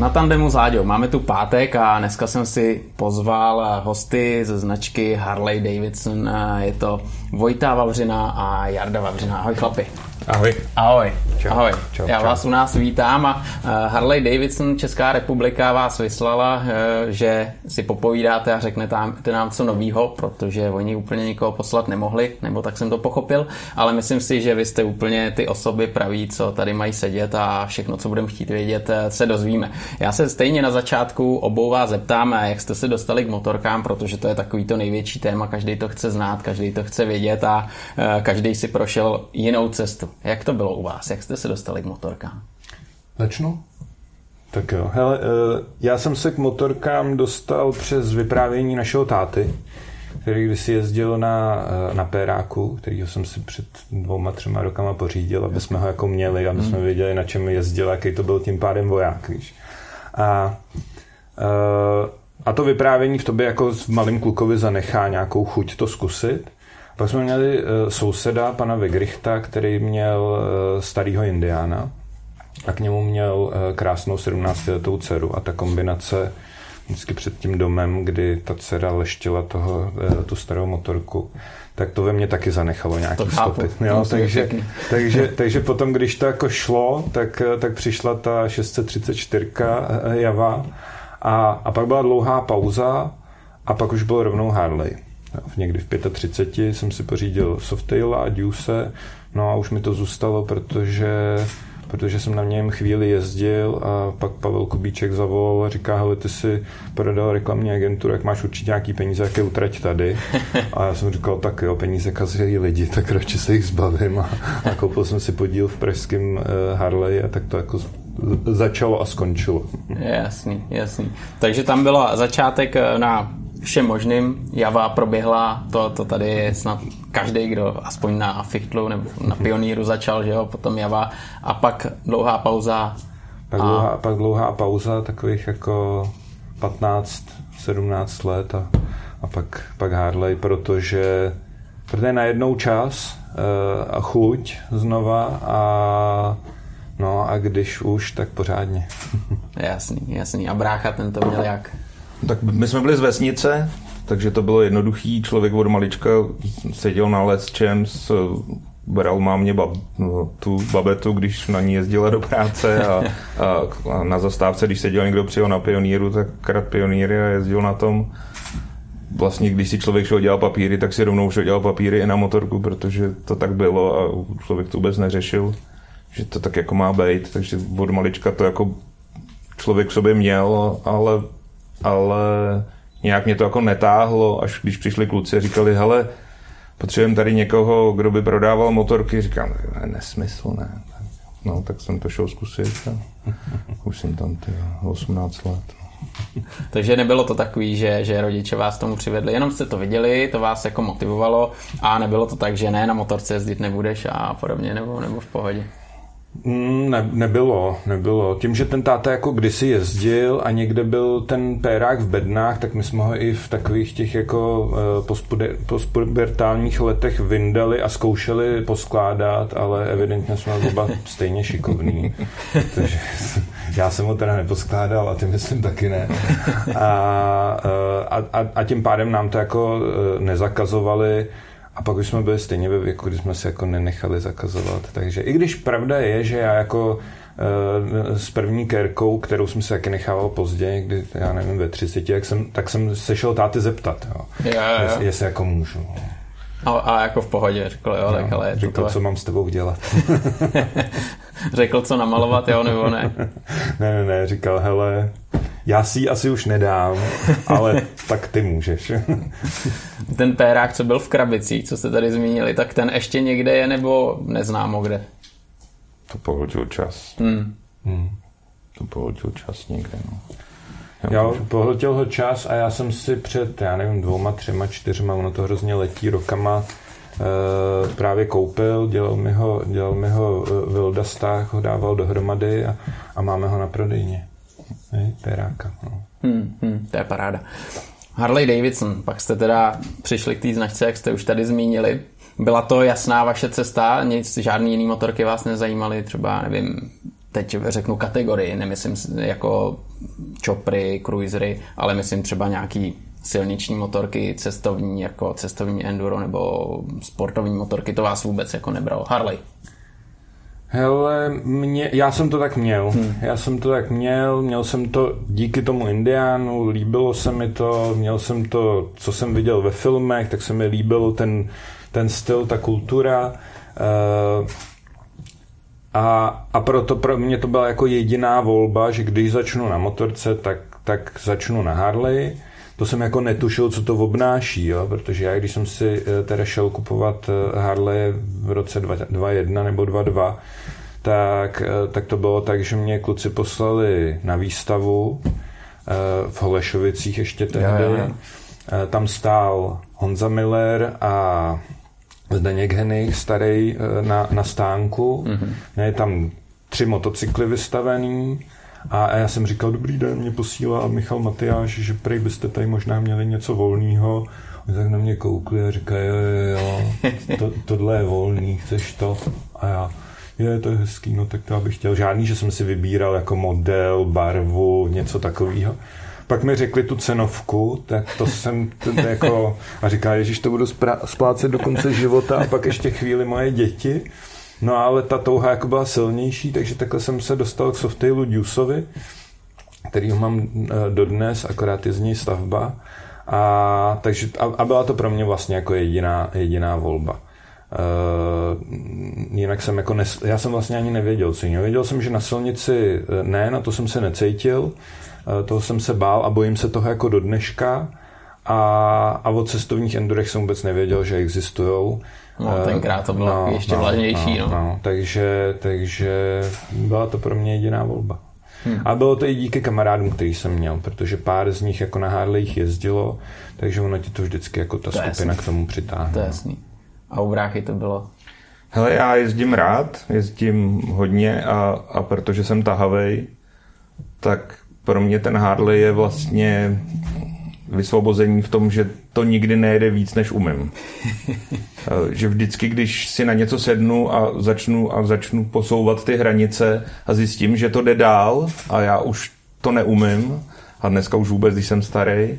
Na tandemu s Láďou máme tu pátek a dneska jsem si pozval hosty ze značky Harley Davidson. Je to Vojta Vavřina a Jarda Vavřina. Ahoj chlapi. Ahoj. Ahoj. Čau. Ahoj. Čau, Já čau. vás u nás vítám a eh, Harley Davidson Česká republika vás vyslala, eh, že si popovídáte a řeknete nám, nám co novýho, protože oni úplně nikoho poslat nemohli, nebo tak jsem to pochopil, ale myslím si, že vy jste úplně ty osoby praví, co tady mají sedět a všechno, co budeme chtít vědět, eh, se dozvíme. Já se stejně na začátku obou vás zeptám, jak jste se dostali k motorkám, protože to je takový to největší téma, každý to chce znát, každý to chce vědět a eh, každý si prošel jinou cestu. Jak to bylo u vás? Jak jste se dostali k motorkám? Začnu? Tak jo. Hele, eh, já jsem se k motorkám dostal přes vyprávění našeho táty, který kdysi jezdil na, eh, na Péráku, kterýho jsem si před dvouma, třema rokama pořídil, aby jsme ho jako měli, aby jsme věděli, na čem jezdil, jaký to byl tím pádem voják, víš. A, a to vyprávění v tobě jako v malým klukovi zanechá nějakou chuť to zkusit. Pak jsme měli eh, souseda, pana Vegrichta, který měl eh, starýho indiána a k němu měl eh, krásnou 17-letou dceru a ta kombinace vždycky před tím domem, kdy ta dcera leštila toho, tu starou motorku, tak to ve mně taky zanechalo nějaký To stopy. To Jo, takže, pěkný. takže, takže potom, když to jako šlo, tak, tak přišla ta 634 eh, Java a, a pak byla dlouhá pauza a pak už byl rovnou Harley. V Někdy v 35 jsem si pořídil Softaila a Deuce, no a už mi to zůstalo, protože protože jsem na něm chvíli jezdil a pak Pavel Kubíček zavolal a říká, hele, ty si prodal reklamní agenturu, jak máš určitě nějaký peníze, jak je utrať tady. A já jsem říkal, tak jo, peníze kazí lidi, tak radši se jich zbavím. A, a koupil jsem si podíl v pražském uh, Harley a tak to jako začalo a skončilo. Jasný, jasný. Takže tam bylo začátek eh, na všem možným. Java proběhla, to, to tady je snad každý, kdo aspoň na Fichtlu nebo na Pioníru začal, že jo, potom Java a pak dlouhá pauza. Pak, A- dlouhá, pak dlouhá pauza, takových jako 15, 17 let a, a pak, pak Harley, protože, protože najednou čas eh, a chuť znova a no a když už, tak pořádně. Jasný, jasný. A brácha ten to měl jak? Tak my jsme byli z vesnice, takže to bylo jednoduchý. Člověk od malička seděl na lesčem, s, bral mámě bab, tu babetu, když na ní jezdila do práce a, a, a na zastávce, když seděl někdo přijel na pioníru, tak krát pioníry a jezdil na tom. Vlastně, když si člověk šel dělat papíry, tak si rovnou šel dělat papíry i na motorku, protože to tak bylo a člověk to vůbec neřešil, že to tak jako má být, takže od malička to jako člověk v sobě měl, ale, ale nějak mě to jako netáhlo, až když přišli kluci a říkali, hele, potřebujeme tady někoho, kdo by prodával motorky. Říkám, ne, nesmysl, ne. No, tak jsem to šel zkusit a už jsem tam ty 18 let. Takže nebylo to takový, že, že rodiče vás tomu přivedli, jenom jste to viděli, to vás jako motivovalo a nebylo to tak, že ne, na motorce jezdit nebudeš a podobně, nebo, nebo v pohodě. Mm, Ne, nebylo, nebylo. Tím, že ten táta jako kdysi jezdil a někde byl ten pérák v bednách, tak my jsme ho i v takových těch jako eh, postpubertálních letech vyndali a zkoušeli poskládat, ale evidentně jsme oba stejně šikovní. Takže já jsem ho teda neposkládal a ty myslím taky ne. A, eh, a, a, a tím pádem nám to jako eh, nezakazovali a pak už jsme byli stejně ve věku, kdy jsme se jako nenechali zakazovat. Takže i když pravda je, že já jako eh, s první kérkou, kterou jsem se taky nechával později, kdy já nevím, ve 30, jak jsem, tak jsem se šel táty zeptat, jo. Jo. Jestli, jestli jako můžu. A, a jako v pohodě, řekl, jo, tak ale je to Řekl, tvoje. co mám s tebou dělat. Řekl, co namalovat, jo, nebo ne. ne, ne, ne, říkal, hele, já si ji asi už nedám, ale tak ty můžeš. Ten pérák, co byl v krabici, co jste tady zmínili, tak ten ještě někde je, nebo neznámo kde? To pohodil čas. Hmm. To pohodil čas někde, no. Jo, pohltil ho čas a já jsem si před, já nevím, dvouma, třema, čtyřma, ono to hrozně letí rokama, e, právě koupil, dělal mi ho, dělal mi ho e, Vilda Stach, ho dával dohromady a, a máme ho na prodejně. Hej, peráka. No. Hmm, hmm, to je paráda. Harley Davidson, pak jste teda přišli k té značce, jak jste už tady zmínili. Byla to jasná vaše cesta? Nic, žádný jiný motorky vás nezajímaly? Třeba, nevím, teď řeknu kategorii, nemyslím jako chopry, cruisery, ale myslím třeba nějaký silniční motorky, cestovní, jako cestovní enduro nebo sportovní motorky, to vás vůbec jako nebralo. Harley. Hele, mě, já jsem to tak měl. Hmm. Já jsem to tak měl, měl jsem to díky tomu Indiánu, líbilo se mi to, měl jsem to, co jsem viděl ve filmech, tak se mi líbilo ten, ten styl, ta kultura. Uh, a, a proto pro mě to byla jako jediná volba, že když začnu na motorce, tak, tak začnu na Harley. To jsem jako netušil, co to obnáší, jo? protože já, když jsem si eh, teda šel kupovat eh, Harley v roce 2021 nebo 2022, tak, eh, tak to bylo tak, že mě kluci poslali na výstavu v Holešovicích ještě tehdy. Jo, jo. Tam stál Honza Miller a Zdeněk Henich, starý na, na stánku. Mm-hmm. Je tam tři motocykly vystavený a já jsem říkal, dobrý den, mě posílá Michal Matyáš, že prej byste tady možná měli něco volného. Oni tak na mě koukli a říkají, jo, jo, jo, to, tohle je volný, chceš to? A já, je, to je hezký, no tak to abych chtěl. Žádný, že jsem si vybíral jako model, barvu, něco takového. Pak mi řekli tu cenovku, tak to jsem to jako, a říká, že to budu splácet do konce života a pak ještě chvíli moje děti. No ale ta touha jako byla silnější, takže takhle jsem se dostal k softailu Dusovi, který ho mám eh, dodnes, akorát je z něj stavba. A, takže, a, a byla to pro mě vlastně jako jediná, jediná volba. Uh, jinak jsem jako nes, já jsem vlastně ani nevěděl, co jiného. Věděl jsem, že na silnici eh, ne, na to jsem se necítil, uh, toho jsem se bál a bojím se toho jako do dneška. A, a o cestovních endurech jsem vůbec nevěděl, že existují. No, eh, tenkrát to bylo no, ještě no, vlažnější. No, no. No, takže, takže byla to pro mě jediná volba. Hmm. A bylo to i díky kamarádům, který jsem měl, protože pár z nich jako na Harleyích jezdilo, takže ono ti to vždycky jako ta to skupina k tomu přitáhne. To je jasný. A u bráchy to bylo? Hele, já jezdím rád, jezdím hodně a, a protože jsem tahavej, tak pro mě ten Harley je vlastně vysvobození v tom, že to nikdy nejde víc, než umím. Že vždycky, když si na něco sednu a začnu, a začnu posouvat ty hranice a zjistím, že to jde dál a já už to neumím, a dneska už vůbec, když jsem starý,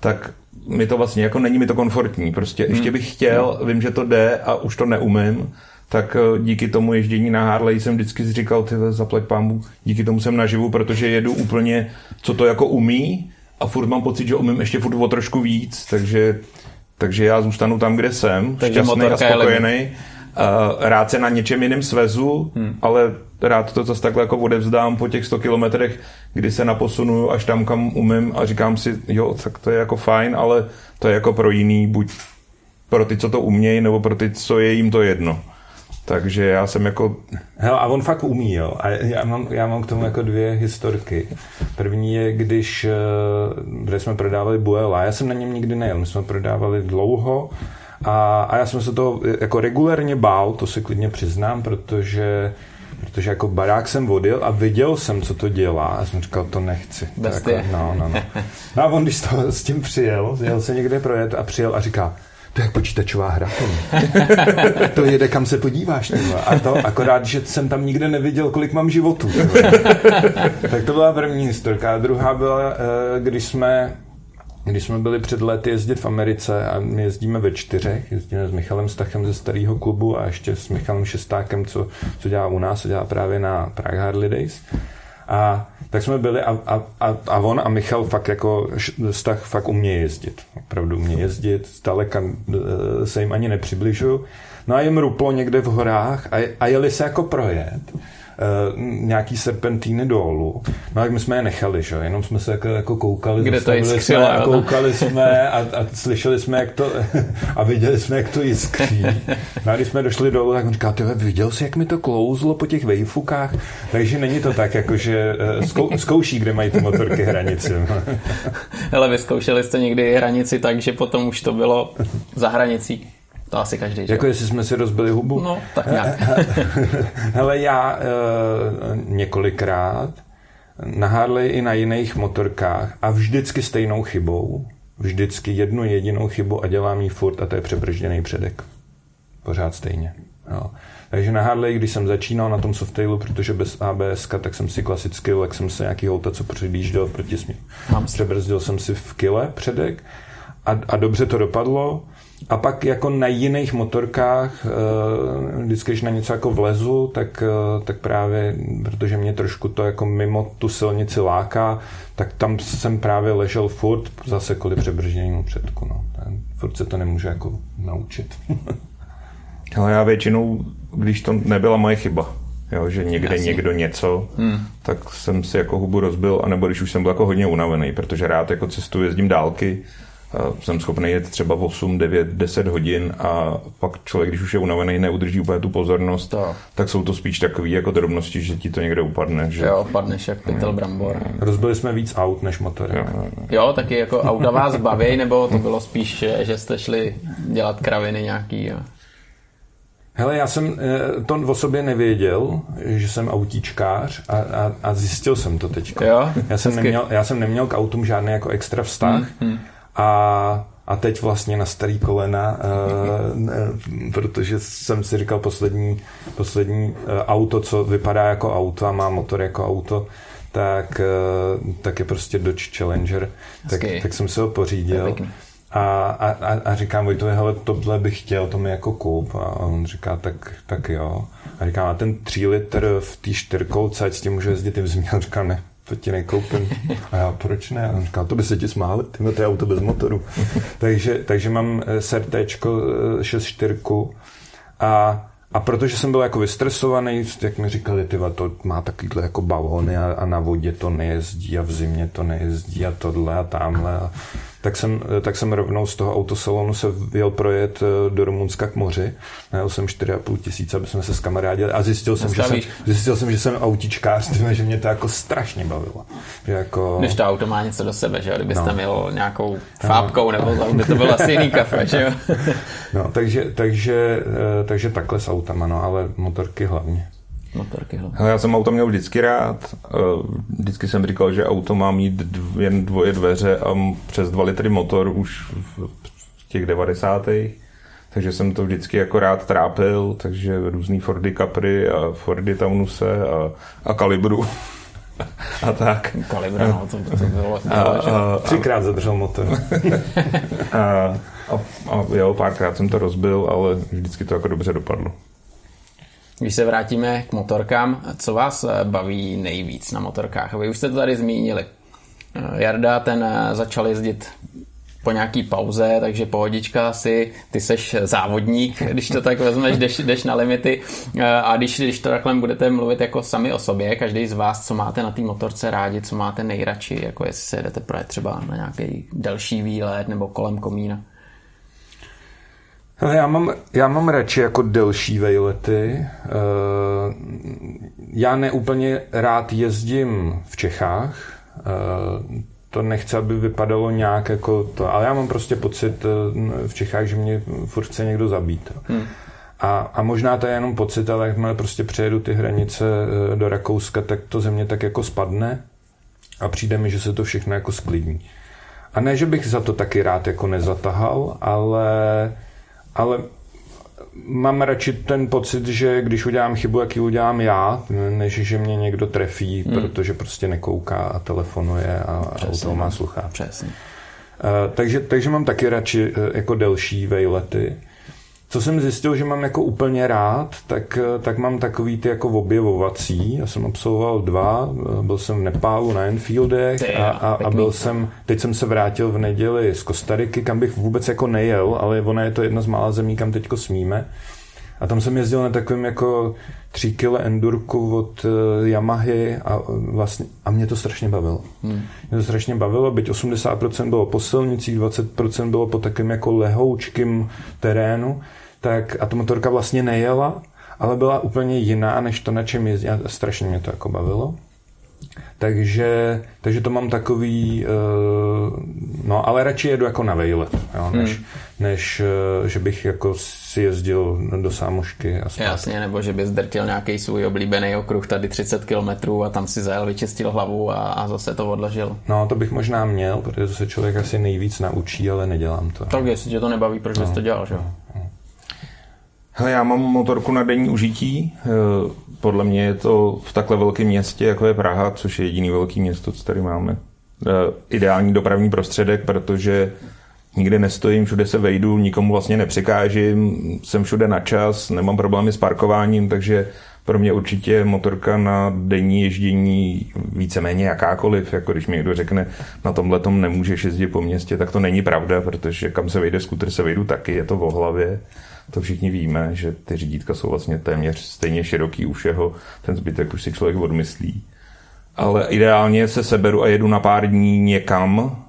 tak mi to vlastně, jako není mi to komfortní. Prostě hmm. ještě bych chtěl, vím, že to jde a už to neumím, tak eh, díky tomu ježdění na Harley jsem vždycky říkal, ty zaplať pámu, díky tomu jsem naživu, protože jedu úplně, co to jako umí a furt mám pocit, že umím ještě furt o trošku víc, takže, takže já zůstanu tam, kde jsem, takže šťastný a spokojený. Uh, rád se na něčem jiném svezu, hmm. ale rád to zase takhle jako odevzdám po těch 100 kilometrech, kdy se naposunuju až tam, kam umím a říkám si, jo, tak to je jako fajn, ale to je jako pro jiný, buď pro ty, co to umějí, nebo pro ty, co je jim to jedno. Takže já jsem jako... Hele, a on fakt umí, jo. A já mám, já mám k tomu jako dvě historky. První je, když eh, kde jsme prodávali Buela. Já jsem na něm nikdy nejel. My jsme prodávali dlouho a, a já jsem se to jako regulérně bál, to si klidně přiznám, protože protože jako barák jsem vodil a viděl jsem, co to dělá a jsem říkal, to nechci. To jako, no, no, no. no a on, když to s tím přijel, jel se někde projet a přijel a říká, to je jak počítačová hra. to jede, kam se podíváš. Tyhle. A to akorát, že jsem tam nikde neviděl, kolik mám životů. tak to byla první historka. A druhá byla, eh, když jsme když jsme byli před lety jezdit v Americe a my jezdíme ve čtyřech, jezdíme s Michalem Stachem ze starého klubu a ještě s Michalem Šestákem, co, co dělá u nás, co dělá právě na Prague Harley Days. A tak jsme byli a, a, a, a on a Michal fakt jako vztah fakt umě jezdit. Opravdu umě jezdit, zdaleka e, se jim ani nepřibližuju. No a jim ruplo někde v horách a, a jeli se jako projet nějaký serpentíny dolů. No tak my jsme je nechali, že? jenom jsme se jako, jako koukali, Kde to jiskřilo, jsme, a koukali jsme a, a slyšeli jsme, jak to a viděli jsme, jak to jiskří. No a když jsme došli dolů, tak on říkal, ty viděl jsi, jak mi to klouzlo po těch vejfukách? Takže není to tak, jako že uh, zkou, zkouší, kde mají ty motorky hranici. Ale vyzkoušeli jste někdy hranici tak, že potom už to bylo za hranicí? To asi každý. Že? Jako jestli jsme si rozbili hubu? No, tak nějak. Hele, já e, několikrát na Harley i na jiných motorkách a vždycky stejnou chybou. Vždycky jednu jedinou chybu a dělám ji furt a to je přebržděný předek. Pořád stejně. Jo. Takže na Harley, když jsem začínal na tom softailu, protože bez ABS, tak jsem si klasicky, jak jsem se nějaký auta, co předjížděl proti směru. Přebrzdil jsem si v kile předek a, a dobře to dopadlo. A pak jako na jiných motorkách, eh, vždycky, když na něco jako vlezu, tak, eh, tak právě, protože mě trošku to jako mimo tu silnici láká, tak tam jsem právě ležel furt zase kvůli přebrždění předku. No. Furt se to nemůže jako naučit. Ale já většinou, když to nebyla moje chyba, jo, že někde Jasně. někdo něco, hmm. tak jsem si jako hubu rozbil, anebo když už jsem byl jako hodně unavený, protože rád jako cestu jezdím dálky, jsem schopný jet třeba 8, 9, 10 hodin a pak člověk, když už je unavený, neudrží úplně tu pozornost, to. tak jsou to spíš takové jako drobnosti, že ti to někde upadne. Že... Jo, padneš jak pytel brambor. Rozbili jsme víc aut než motory. Jo, jo, jo. jo, taky jako auta vás baví, nebo to bylo spíš, že jste šli dělat kraviny nějaký? Jo? Hele, já jsem eh, to o sobě nevěděl, že jsem autíčkář a, a, a zjistil jsem to teď. Já jsem, neměl, já jsem neměl k autům žádný jako extra vztah hmm, hmm. A a teď vlastně na starý kolena, uh, protože jsem si říkal poslední, poslední uh, auto, co vypadá jako auto a má motor jako auto, tak, uh, tak je prostě Dodge Challenger. Tak, tak jsem si ho pořídil. A, a, a říkám Vojtovi, hele, tohle bych chtěl, to mi jako koup. A on říká, tak, tak jo. A říkám, a ten 3 litr v té čtyřkolce, ať s tím můžu jezdit i v zimě. On říká, ne, to ti nekoupím. A já, proč ne? A on říká, to by se ti smáli, ty to je auto bez motoru. takže, takže mám eh, SRT 6.4 eh, a a protože jsem byl jako vystresovaný, jak mi říkali, tyva, to má takovýhle jako balony a, a na vodě to nejezdí a v zimě to nejezdí a tohle a tamhle. A tak jsem, tak jsem rovnou z toho autosalonu se jel projet eh, do Rumunska k moři. Najel jsem 4,5 tisíce, aby jsme se s kamarádili a zjistil jsem, že jsem, zjistil jsem, že jsem autičkář, že mě to jako strašně bavilo. Že jako... Když to auto má něco do sebe, že kdybyste no. měl nějakou fábkou, nebo tam by to bylo asi jiný kafe, že jo? no, takže, takže, eh, takže takhle s autama, no, ale motorky hlavně motorky. Hele, já jsem auto měl vždycky rád. Eh, vždycky jsem říkal, že auto má mít dv, jen dvoje dveře a přes dva litry motor už v těch 90. Takže jsem to vždycky jako rád trápil, takže různý Fordy Capri a Fordy Taunuse a, a Kalibru. a tak. Kalibra, no, to, to bylo. A, a, a, Třikrát zadržel motor. a, a, a jo, párkrát jsem to rozbil, ale vždycky to jako dobře dopadlo. Když se vrátíme k motorkám, co vás eh, baví nejvíc na motorkách? Vy už jste to tady zmínili. Eh, Jarda ten eh, začal jezdit po nějaký pauze, takže pohodička si, ty seš závodník, když to tak vezmeš, jdeš, jdeš na limity a když, když to takhle budete mluvit jako sami o sobě, každý z vás, co máte na té motorce rádi, co máte nejradši, jako jestli se jdete projet třeba na nějaký delší výlet nebo kolem komína. Já mám, já mám radši jako delší vejlety. Eh, já neúplně rád jezdím v Čechách. Eh, to nechci, aby vypadalo nějak jako to, ale já mám prostě pocit eh, v Čechách, že mě furt chce někdo zabít. Hmm. A, a možná to je jenom pocit, ale jakmile prostě přejedu ty hranice do Rakouska, tak to země tak jako spadne a přijde mi, že se to všechno jako sklidní. A ne, že bych za to taky rád jako nezatahal, ale ale mám radši ten pocit, že když udělám chybu, jak ji udělám já, než že mě někdo trefí, hmm. protože prostě nekouká a telefonuje a, Přesně. a má sluchá. Přesně. Uh, takže, takže mám taky radši uh, jako delší vejlety. Co jsem zjistil, že mám jako úplně rád, tak, tak mám takový ty jako objevovací. Já jsem absolvoval dva, byl jsem v Nepálu na Enfieldech a, a, a byl jsem, teď jsem se vrátil v neděli z Kostariky, kam bych vůbec jako nejel, ale ona je to jedna z mála zemí, kam teďko smíme. A tam jsem jezdil na takovém jako 3 kg endurku od uh, Yamahy a vlastně a mě to strašně bavilo. Hmm. Mě to strašně bavilo, byť 80% bylo po silnicích, 20% bylo po takovém jako lehoučkým terénu, tak a ta motorka vlastně nejela, ale byla úplně jiná, než to, na čem jezdí. A strašně mě to jako bavilo. Takže, takže to mám takový, uh, no ale radši jedu jako na vejlet, jo, než, hmm. Než uh, že bych jako si jezdil do sámošky a zpátky. Jasně, nebo že by zdrtil nějaký svůj oblíbený okruh tady 30 kilometrů a tam si zajel, vyčistil hlavu a, a zase to odložil. No, to bych možná měl, protože se člověk asi nejvíc naučí, ale nedělám to. Tak jestli tě to nebaví, proč no, bys to dělal, že? No, no. Hele, já mám motorku na denní užití. Eh, podle mě je to v takhle velkém městě, jako je Praha, což je jediný velký město, co tady máme. Eh, ideální dopravní prostředek, protože nikde nestojím, všude se vejdu, nikomu vlastně nepřikážím, jsem všude na čas, nemám problémy s parkováním, takže pro mě určitě motorka na denní ježdění víceméně jakákoliv, jako když mi někdo řekne, na tomhle tom nemůžeš jezdit po městě, tak to není pravda, protože kam se vejde skuter, se vejdu taky, je to v hlavě. To všichni víme, že ty řídítka jsou vlastně téměř stejně široký u všeho, ten zbytek už si člověk odmyslí. Ale ideálně se seberu a jedu na pár dní někam,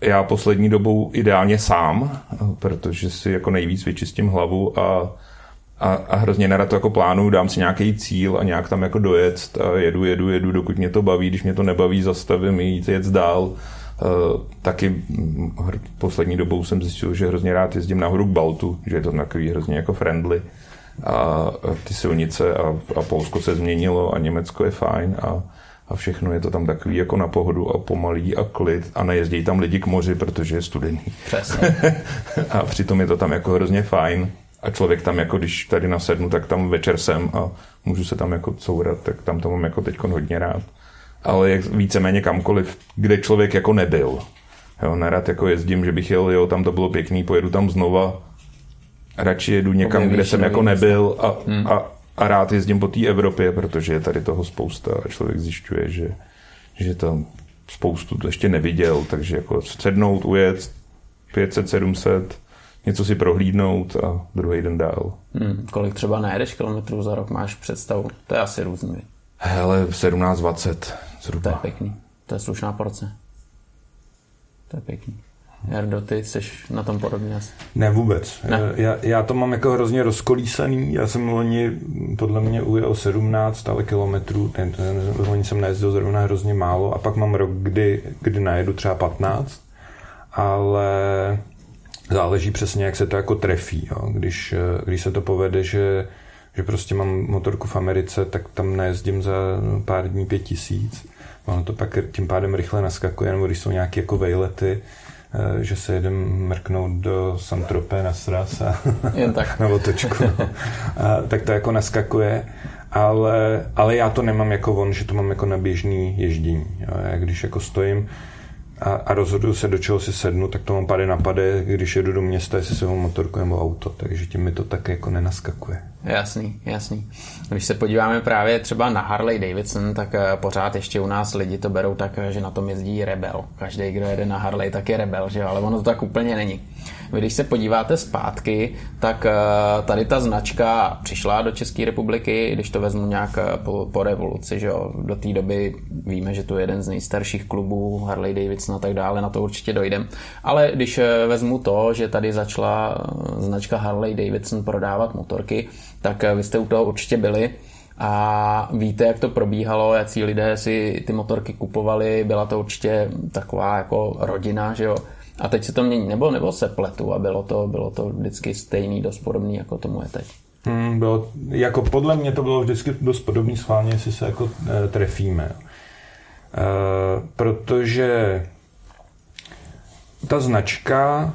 já poslední dobou ideálně sám, protože si jako nejvíc vyčistím hlavu a, a, a hrozně nerad to jako plánuju, dám si nějaký cíl a nějak tam jako dojet a jedu, jedu, jedu, dokud mě to baví, když mě to nebaví, zastavím jít, jet dál. Uh, taky hm, poslední dobou jsem zjistil, že hrozně rád jezdím nahoru k Baltu, že je to takový hrozně jako friendly a ty silnice a, a Polsko se změnilo a Německo je fajn a a všechno je to tam takový jako na pohodu a pomalý a klid a nejezdí tam lidi k moři, protože je studený. Přesně. a přitom je to tam jako hrozně fajn a člověk tam jako, když tady nasednu, tak tam večer jsem a můžu se tam jako courat, tak tam to mám jako teď hodně rád. Ale jak víceméně kamkoliv, kde člověk jako nebyl. Jo, nerad jako jezdím, že bych jel, jo, tam to bylo pěkný, pojedu tam znova. Radši jedu někam, Objevíš kde jsem jako nebyl a, hmm. a, a rád jezdím po té Evropě, protože je tady toho spousta a člověk zjišťuje, že, že tam spoustu to ještě neviděl, takže jako sednout, ujet 500, 700, něco si prohlídnout a druhý den dál. Hmm, kolik třeba najedeš kilometrů za rok, máš představu? To je asi různý. Hele, 17-20 zhruba. To je pěkný. To je slušná porce. To je pěkný. Jardo, ty jsi na tom podobně asi. Ne, vůbec. Ne. Já, já to mám jako hrozně rozkolísaný. Já jsem loni podle mě ujel 17 ale kilometrů. Ten, ten, loni jsem nejezdil zrovna hrozně málo. A pak mám rok, kdy, kdy najedu třeba 15. Ale záleží přesně, jak se to jako trefí. Jo. Když, když se to povede, že, že prostě mám motorku v Americe, tak tam najezdím za pár dní pět tisíc. Ono to pak tím pádem rychle naskakuje, nebo když jsou nějaké jako vejlety, Eh, že se jedem mrknout do Santropé na sraz a Jen tak. na otočku. a, tak to jako naskakuje. Ale, ale já to nemám jako on, že to mám jako na běžný ježdění. Jo. Já když jako stojím a, a rozhoduju se, do čeho si sednu, tak to mám pade napade, když jedu do města, jestli se motorku nebo auto, takže tím mi to tak jako nenaskakuje. Jasný, jasný. Když se podíváme právě třeba na Harley Davidson, tak eh, pořád ještě u nás lidi to berou tak, eh, že na tom jezdí rebel. Každý, kdo jede na Harley, tak je rebel, že jo? ale ono to tak úplně není. Vy když se podíváte zpátky, tak eh, tady ta značka přišla do České republiky, když to vezmu nějak po, po revoluci, že jo? do té doby víme, že to je jeden z nejstarších klubů Harley Davidson a tak dále, na to určitě dojdem. Ale když vezmu to, že tady začala značka Harley Davidson prodávat motorky, tak eh, vy jste u toho určitě byli a víte, jak to probíhalo, jaký lidé si ty motorky kupovali, byla to určitě taková jako rodina, že jo. A teď se to mění, nebo, nebo se pletu a bylo to, bylo to vždycky stejný, dost podobný, jako tomu je teď. Hmm, bylo, jako podle mě to bylo vždycky dost podobný schválně, jestli se jako e, trefíme. E, protože ta značka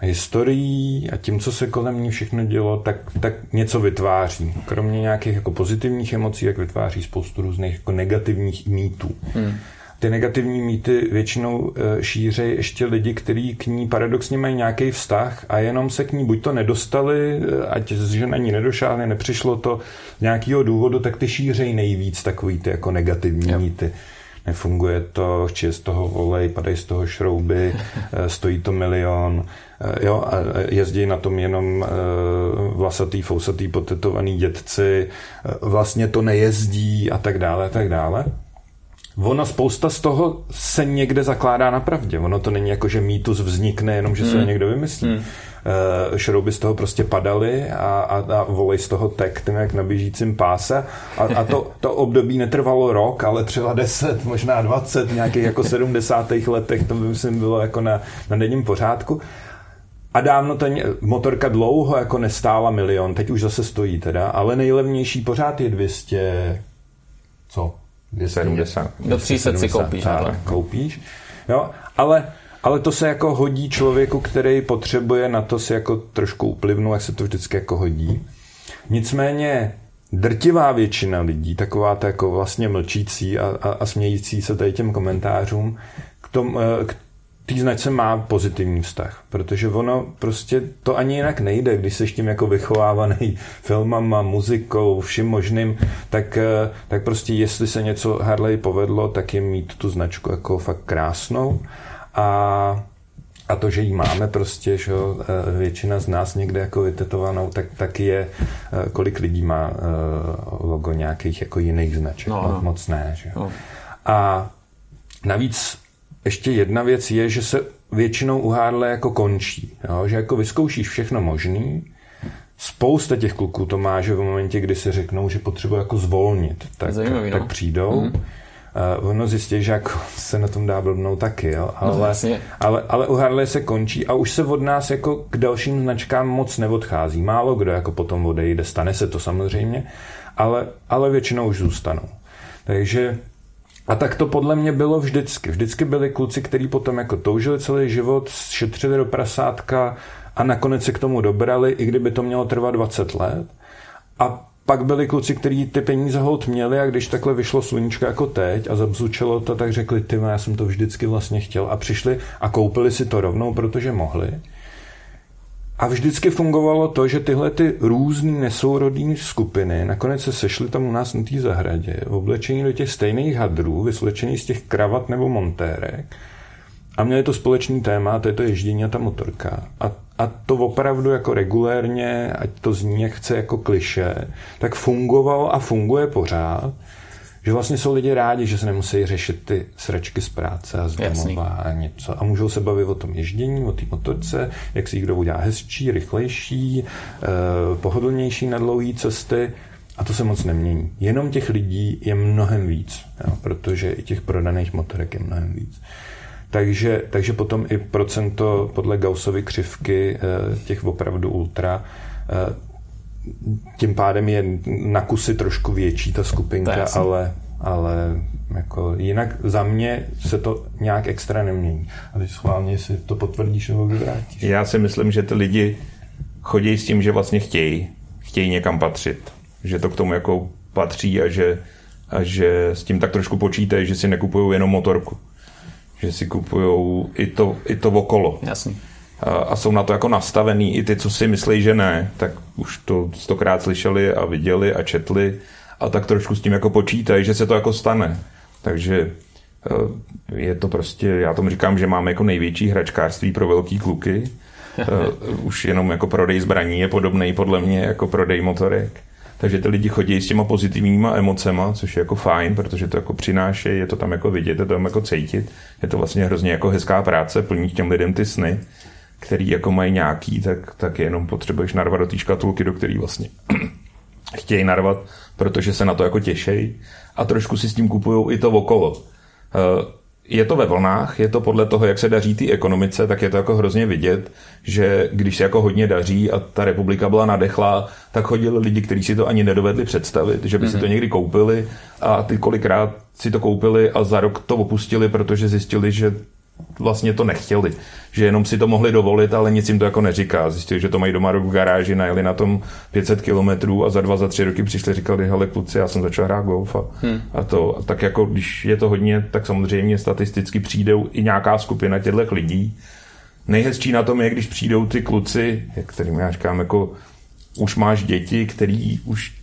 historií a tím, co se kolem ní všechno dělo, tak, tak něco vytváří. Kromě nějakých jako pozitivních emocí, jak vytváří spoustu různých jako negativních mýtů. Hmm. Ty negativní mýty většinou e, šířejí ještě lidi, kteří k ní paradoxně mají nějaký vztah a jenom se k ní buď to nedostali, e, ať že na ní nedošáhne, nepřišlo to z nějakého důvodu, tak ty šířejí nejvíc takový ty jako negativní yep. mýty nefunguje to, či z toho olej, padají z toho šrouby, e, stojí to milion, Eh, jo, a jezdí na tom jenom eh, vlasatý, fousatý, potetovaný dětci, eh, vlastně to nejezdí a tak dále, a tak dále. Ono spousta z toho se někde zakládá na pravdě. Ono to není jako, že mýtus vznikne jenom, že se hmm. někdo vymyslí. Hmm. šrouby z toho prostě padaly a, a, a volej z toho tek, ten jak na běžícím páse. A, a to, to období netrvalo rok, ale třeba 10, možná 20, nějakých jako 70. letech, to by myslím bylo jako na, na denním pořádku. A dávno ten motorka dlouho jako nestála milion, teď už zase stojí teda, ale nejlevnější pořád je 200, co? 270. Do 300 si koupíš. Tak, koupíš. Jo, ale, Ale to se jako hodí člověku, který potřebuje na to si jako trošku uplivnout, jak se to vždycky jako hodí. Nicméně drtivá většina lidí, taková ta jako vlastně mlčící a, a, a smějící se tady těm komentářům, k, tom, eh, k té značce má pozitivní vztah, protože ono prostě to ani jinak nejde, když se s tím jako vychovávaný filmama, muzikou, vším možným, tak, eh, tak prostě jestli se něco Harley povedlo, tak je mít tu značku jako fakt krásnou a a to, že ji máme prostě, že eh, většina z nás někde jako vytetovanou, tak, tak je, eh, kolik lidí má logo nějakých jako jiných značek. No, no. Moc ne. Že? No. A navíc ještě jedna věc je, že se většinou u Harley jako končí. Jo? Že jako vyzkoušíš všechno možný, Spousta těch kluků to má, že v momentě, kdy se řeknou, že potřebuje jako zvolnit, tak, Zajímavý, no. tak přijdou. Mm. Uh, ono zjistí, že jako se na tom dá blbnout taky, jo? No, ale, no, ale, ale u Harley se končí a už se od nás jako k dalším značkám moc neodchází. Málo kdo jako potom odejde, stane se to samozřejmě, ale, ale většinou už zůstanou. Takže a tak to podle mě bylo vždycky. Vždycky byli kluci, kteří potom jako toužili celý život, šetřili do prasátka a nakonec se k tomu dobrali, i kdyby to mělo trvat 20 let. A pak byli kluci, kteří ty peníze hold měli a když takhle vyšlo sluníčko jako teď a zabzučelo to, tak řekli, ty já jsem to vždycky vlastně chtěl a přišli a koupili si to rovnou, protože mohli. A vždycky fungovalo to, že tyhle ty různé nesourodé skupiny nakonec se sešly tam u nás na té zahradě, oblečení do těch stejných hadrů, vyslečení z těch kravat nebo montérek a měli to společný téma, to je to ježdění a ta motorka. A, a to opravdu jako regulérně, ať to zní jak chce jako kliše, tak fungovalo a funguje pořád že vlastně jsou lidi rádi, že se nemusí řešit ty sračky z práce a z domova a něco. A můžou se bavit o tom ježdění, o té motorce, jak si kdo udělá hezčí, rychlejší, eh, pohodlnější na dlouhé cesty. A to se moc nemění. Jenom těch lidí je mnohem víc, jo, protože i těch prodaných motorek je mnohem víc. Takže, takže potom i procento podle Gaussovy křivky eh, těch opravdu ultra eh, tím pádem je na kusy trošku větší ta skupinka, ale, ale jako jinak za mě se to nějak extra nemění. A teď schválně si to potvrdíš nebo vyvrátíš. Já si myslím, že ty lidi chodí s tím, že vlastně chtějí, chtějí někam patřit. Že to k tomu jako patří a že, a že s tím tak trošku počítají, že si nekupují jenom motorku. Že si kupují i to, i to okolo. Jasně a jsou na to jako nastavený. I ty, co si myslí, že ne, tak už to stokrát slyšeli a viděli a četli a tak trošku s tím jako počítají, že se to jako stane. Takže eh, je to prostě, já tomu říkám, že máme jako největší hračkářství pro velký kluky. Eh, už jenom jako prodej zbraní je podobný podle mě jako prodej motorek. Takže ty lidi chodí s těma pozitivníma emocema, což je jako fajn, protože to jako přináší, je to tam jako vidět, je to tam jako cítit. Je to vlastně hrozně jako hezká práce, plní těm lidem ty sny který jako mají nějaký, tak, tak jenom potřebuješ narvat do té škatulky, do který vlastně chtějí narvat, protože se na to jako těšej a trošku si s tím kupují i to okolo. Eh, je to ve vlnách, je to podle toho, jak se daří té ekonomice, tak je to jako hrozně vidět, že když se jako hodně daří a ta republika byla nadechlá, tak chodili lidi, kteří si to ani nedovedli představit, že by mm-hmm. si to mhm. někdy koupili a ty kolikrát si to koupili a za rok to opustili, protože zjistili, že vlastně to nechtěli. Že jenom si to mohli dovolit, ale nic jim to jako neříká. Zjistili, že to mají doma rok v garáži, najeli na tom 500 kilometrů a za dva, za tři roky přišli, říkali, hele kluci, já jsem začal hrát golf a, hmm. a to. A tak jako, když je to hodně, tak samozřejmě statisticky přijdou i nějaká skupina těchto lidí. Nejhezčí na tom je, když přijdou ty kluci, kterým já říkám, jako už máš děti, který už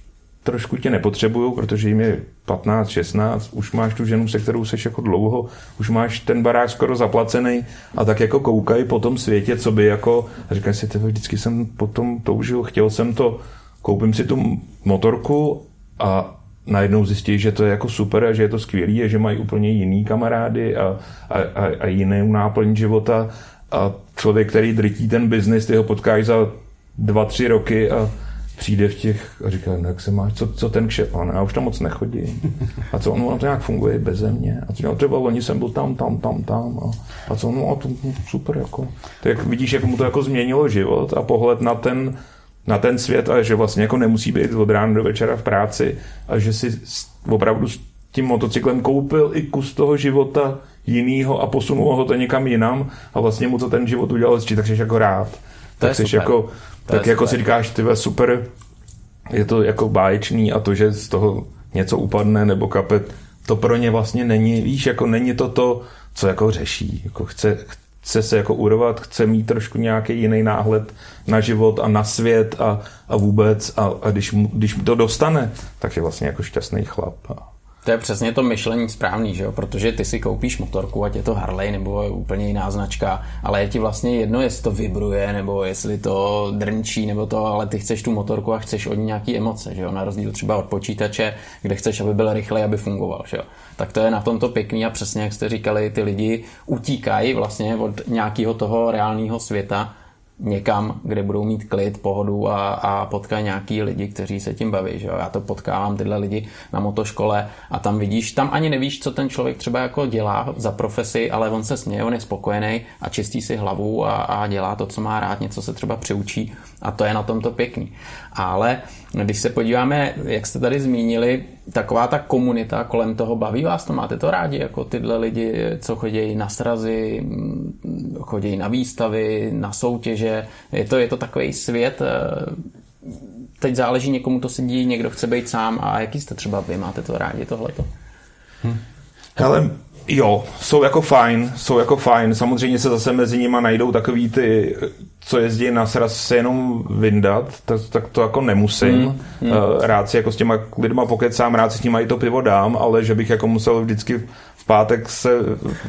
trošku tě nepotřebují, protože jim je 15, 16, už máš tu ženu, se kterou seš jako dlouho, už máš ten barák skoro zaplacený a tak jako koukají po tom světě, co by jako, a říkají si, tebe, vždycky jsem potom toužil, chtěl jsem to, koupím si tu motorku a najednou zjistí, že to je jako super a že je to skvělý a že mají úplně jiný kamarády a, a, a, a jiný náplň života. A člověk, který drtí ten biznis, ty ho potkáš za dva, tři roky a přijde v těch a říká, no jak se máš, co, co ten kšep, a já už tam moc nechodím. A co, ono to nějak funguje bez mě. A co, no, třeba loni jsem byl tam, tam, tam, tam. A, a co, no a to super, jako. Tak vidíš, jak mu to jako změnilo život a pohled na ten, na ten svět a že vlastně jako nemusí být od rána do večera v práci a že si opravdu s tím motocyklem koupil i kus toho života jinýho a posunul ho to někam jinam a vlastně mu to ten život udělal takže jsi jako rád. To tak je super. jako, To je tak jako super. si říkáš, ty super, je to jako báječný a to, že z toho něco upadne nebo kapet, to pro ně vlastně není, víš, jako není to to, co jako řeší. Jako chce, chce se jako urvat, chce mít trošku nějaký jiný náhled na život a na svět a, a vůbec a, a když, mu, když to dostane, tak je vlastně jako šťastný chlap. A, To je přesně to myšlení správný, že jo? protože ty si koupíš motorku, ať je to Harley nebo je úplně jiná značka, ale je ti vlastně jedno, jestli to vibruje nebo jestli to drnčí nebo to, ale ty chceš tu motorku a chceš od ní nějaký emoce, že jo? na rozdíl třeba od počítače, kde chceš, aby byl rychlej, aby fungoval. Že jo? Tak to je na tomto pěkný a přesně jak jste říkali, ty lidi utíkají vlastně od nějakého toho reálného světa někam, kde budou mít klid, pohodu a, a potkají nějaký lidi, kteří se tím baví. Že jo? Já to potkávám tyhle lidi na motoškole a tam vidíš, tam ani nevíš, co ten člověk třeba jako dělá za profesi, ale on se směje, on je spokojený a čistí si hlavu a, a dělá to, co má rád, něco se třeba přiučí a to je na tomto pěkný. Ale když se podíváme, jak jste tady zmínili, taková ta komunita kolem toho baví vás to, máte to rádi, jako tyhle lidi, co chodí na srazy, chodí na výstavy, na soutěže, je to, je to takový svět, eh, teď záleží, někomu to sedí, někdo chce být sám a jaký jste třeba vy, máte to rádi tohleto? Hele, jo, jsou jako fajn, jsou jako fajn. Samozřejmě se zase mezi nimi najdou takový ty, co jezdí na sraz se jenom vyndat, tak, tak to jako nemusím. Mm, mm. Rád si jako s těma lidma pokecám, rád si s nimi i to pivo dám, ale že bych jako musel vždycky v pátek se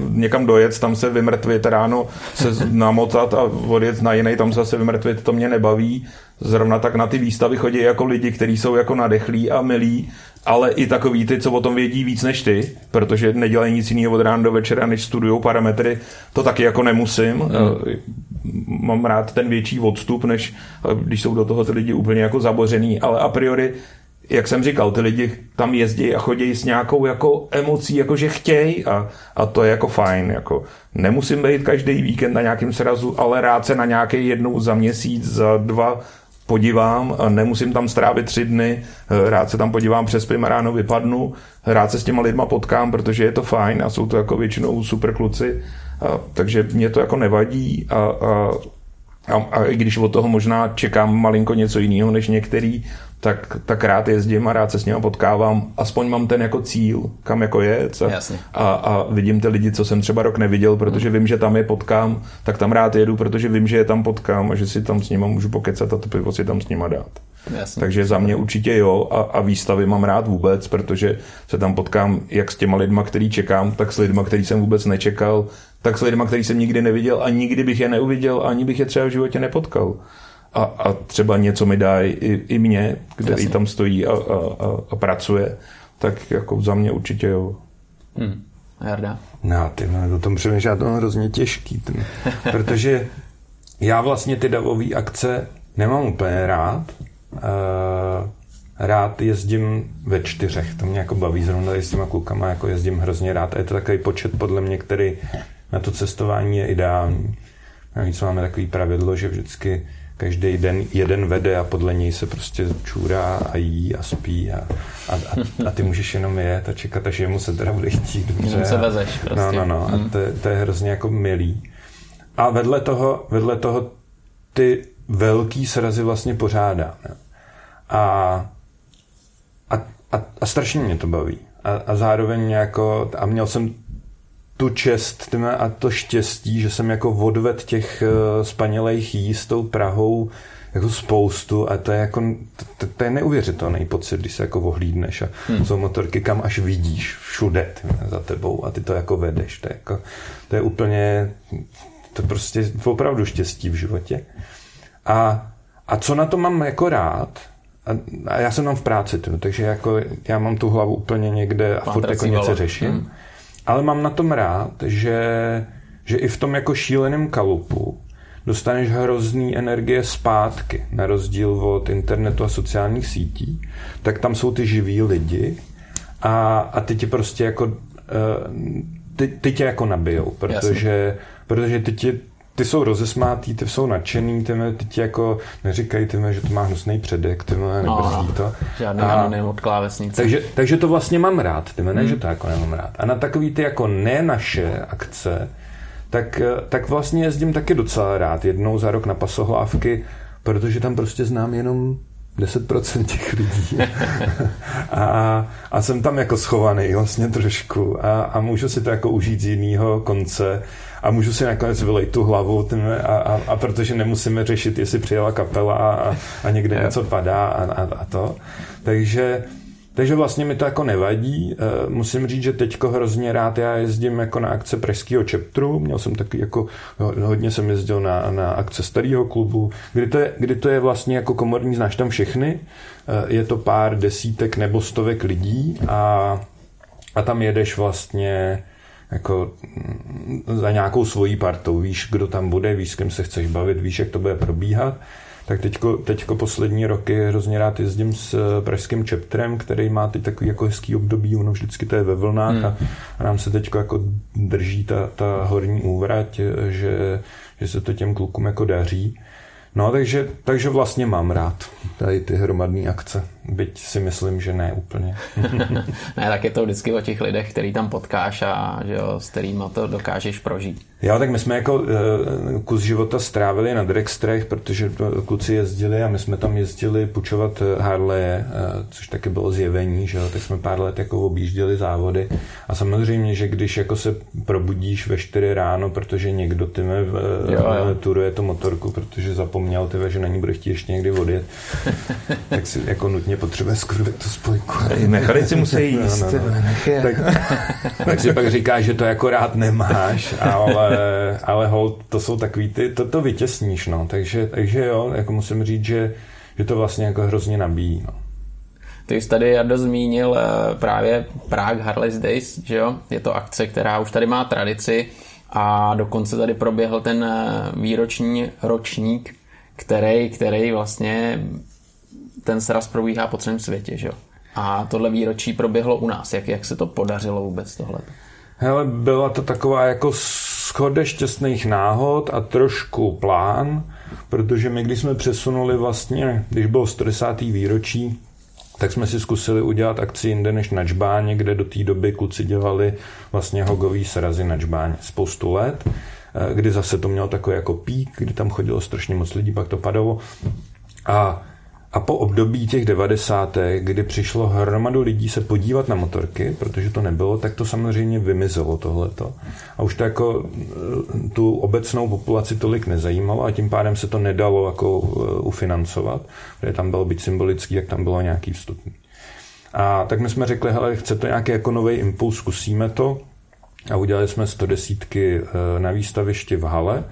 někam dojet, tam se vymrtvit, ráno se namotat a odjet na jiný, tam se zase vymrtvit, to mě nebaví. Zrovna tak na ty výstavy chodí jako lidi, kteří jsou jako nadechlí a milí, ale i takový ty, co o tom vědí víc než ty, protože nedělají nic jiného od rána do večera, než studují parametry, to taky jako nemusím. Mm. Mám rád ten větší odstup, než eh, když jsou do toho ty lidi úplně jako zabořený, ale a priori jak jsem říkal, ty lidi tam jezdí a chodí s nějakou jako emocí, jako že chtějí a, a to je jako fajn. Jako nemusím být každý víkend na nějakém srazu, ale rád se na nějaký jednou za měsíc, za dva podívám, nemusím tam strávit tři dny, rád se tam podívám, přespím a ráno vypadnu, rád se s těma lidma potkám, protože je to fajn a jsou to jako většinou super kluci, a, takže mě to jako nevadí a, a, a, a i když od toho možná čekám malinko něco jiného než některý, tak, tak rád jezdím a rád se s nimi potkávám. Aspoň mám ten jako cíl, kam jako jet. A, a, a vidím ty lidi, co jsem třeba rok neviděl, protože vím, že tam je potkám, tak tam rád jedu, protože vím, že je tam potkám a že si tam s nima můžu pokecat a to pivo si tam s nima dát. Jasně. Takže za mě určitě jo a, a výstavy mám rád vůbec, protože se tam potkám jak s těma lidma, který čekám, tak s lidma, který jsem vůbec nečekal, tak s lidma, který jsem nikdy neviděl a nikdy bych je neuviděl, ani bych je třeba v životě nepotkal. A, a třeba něco mi dá i, i mě, který Jasně. tam stojí a, a, a, a pracuje, tak jako za mě určitě jo. Hmm. Jarda? No, ty o tom přemýšlím, to je hrozně těžký, ten, protože já vlastně ty davové akce nemám úplně rád. Uh, rád jezdím ve čtyřech, to mě jako baví zrovna s těma klukama, jako jezdím hrozně rád a je to takový počet podle mě, který na to cestování je ideální. Navíc máme takový pravidlo, že vždycky každý den jeden vede a podle něj se prostě čůrá a jí a spí a, a, a, a ty můžeš jenom jet a čekat, až jemu se teda bude chtít dobře. se vezeš prostě. No, no, no. A to, to je hrozně jako milý. A vedle toho, vedle toho ty velký srazy vlastně pořádá. A, a, a, a strašně mě to baví. A, a zároveň jako, a měl jsem tu čest a to štěstí, že jsem jako odved těch uh, spanělejch jí s tou Prahou jako spoustu a to je jako to, to je neuvěřitelný pocit, když se jako ohlídneš a hmm. jsou motorky, kam až vidíš všude tyme, za tebou a ty to jako vedeš. To je, jako, to je úplně to je prostě opravdu štěstí v životě. A, a co na to mám jako rád, a, a já jsem tam v práci, tyme, takže jako já mám tu hlavu úplně někde a furt jako něco řeším. Hmm. Ale mám na tom rád, že, že i v tom jako šíleném kalupu dostaneš hrozný energie zpátky, na rozdíl od internetu a sociálních sítí, tak tam jsou ty živí lidi a, a ty ti prostě jako ty, ty tě jako nabijou, protože, protože ty ti ty jsou rozesmátý, ty jsou nadšený, ty, ty ti jako neříkají, ty že to má hnusný předek, ty nebrzdí no, to. Žádný anonym od klávesnice. Takže, takže to vlastně mám rád, ty ne, hmm. že to jako nemám rád. A na takový ty jako ne naše akce, tak, tak vlastně jezdím taky docela rád. Jednou za rok na pasohlávky, protože tam prostě znám jenom 10% těch lidí. a, a jsem tam jako schovaný vlastně trošku a, a můžu si to jako užít z jiného konce a můžu si nakonec vylejt tu hlavu tím, a, a, a protože nemusíme řešit, jestli přijela kapela a, a někde něco padá a, a, a to. Takže takže vlastně mi to jako nevadí. Eh, musím říct, že teďko hrozně rád já jezdím jako na akce pražského chapteru. Měl jsem taky jako, hodně jsem jezdil na, na akce starého klubu, kdy to, je, kdy to je vlastně jako komorní, znáš tam všechny. Eh, je to pár desítek nebo stovek lidí a, a tam jedeš vlastně jako mm, za nějakou svojí partou. Víš, kdo tam bude, víš, s kým se chceš bavit, víš, jak to bude probíhat tak teďko, teďko poslední roky hrozně rád jezdím s eh, pražským chapterem, který má teď takový jako hezký období, ono vždycky to je ve vlnách hmm. a, a nám se teďko jako drží ta, ta horní úvrať, eh, že, že se to těm klukům jako daří. No, takže, takže vlastně mám rád tady ty hromadné akce. Byť si myslím, že ne úplně. ne, tak je to vždycky o těch lidech, který tam potkáš a že jo, s kterými to dokážeš prožít. Jo, tak my jsme jako uh, kus života strávili na Drextrech, protože kluci jezdili a my jsme tam jezdili půjčovat eh, Harley, uh, což taky bylo zjevení, že jo, tak jsme pár let jako objížděli závody a samozřejmě, že když jako se probudíš ve 4 ráno, protože někdo ty uh, jo, jo. turuje tu motorku, protože zapomněl, tyve, že na ní bude chtít ještě někdy odjet, tak si jako nutně potřebuje skurvit tu spojku. Mechanici musí jíst. No, no, no. Tak, tak si pak říká, že to jako rád nemáš, ale, ale hold, to jsou takový ty, to, to vytěsníš, no. Takže, takže jo, jako musím říct, že, že to vlastně jako hrozně nabíjí, no. Ty jsi tady, Jardo, zmínil eh, právě Prague Harley's Days, že jo? Je to akce, která už tady má tradici a dokonce tady proběhl ten eh, výroční ročník, který, který vlastně ten sraz probíhá po celém světě, že jo? A tohle výročí proběhlo u nás. Jak, jak se to podařilo vůbec tohle? Hele, byla to taková jako schode šťastných náhod a trošku plán, protože my, když jsme přesunuli vlastně, když bylo 110. výročí, tak jsme si zkusili udělat akci jinde než na Čbáně, kde do té doby kluci dělali vlastně hogový srazy na Čbáně spoustu let, eh, kdy zase to mělo takový jako pík, kdy tam chodilo strašně moc lidí, pak to padalo. A a po období těch 90. kdy přišlo hromadu lidí se podívat na motorky, protože to nebylo, tak to samozřejmě vymizelo tohleto. A už to jako eh, tu obecnou populaci tolik nezajímalo a tím pádem se to nedalo jako eh, ufinancovat, protože tam bylo být symbolický, jak tam bylo nějaký vstupní. A tak my jsme řekli, hele, chce to nějaký jako nový impuls, zkusíme to. A udělali jsme 110 eh, na výstavišti v hale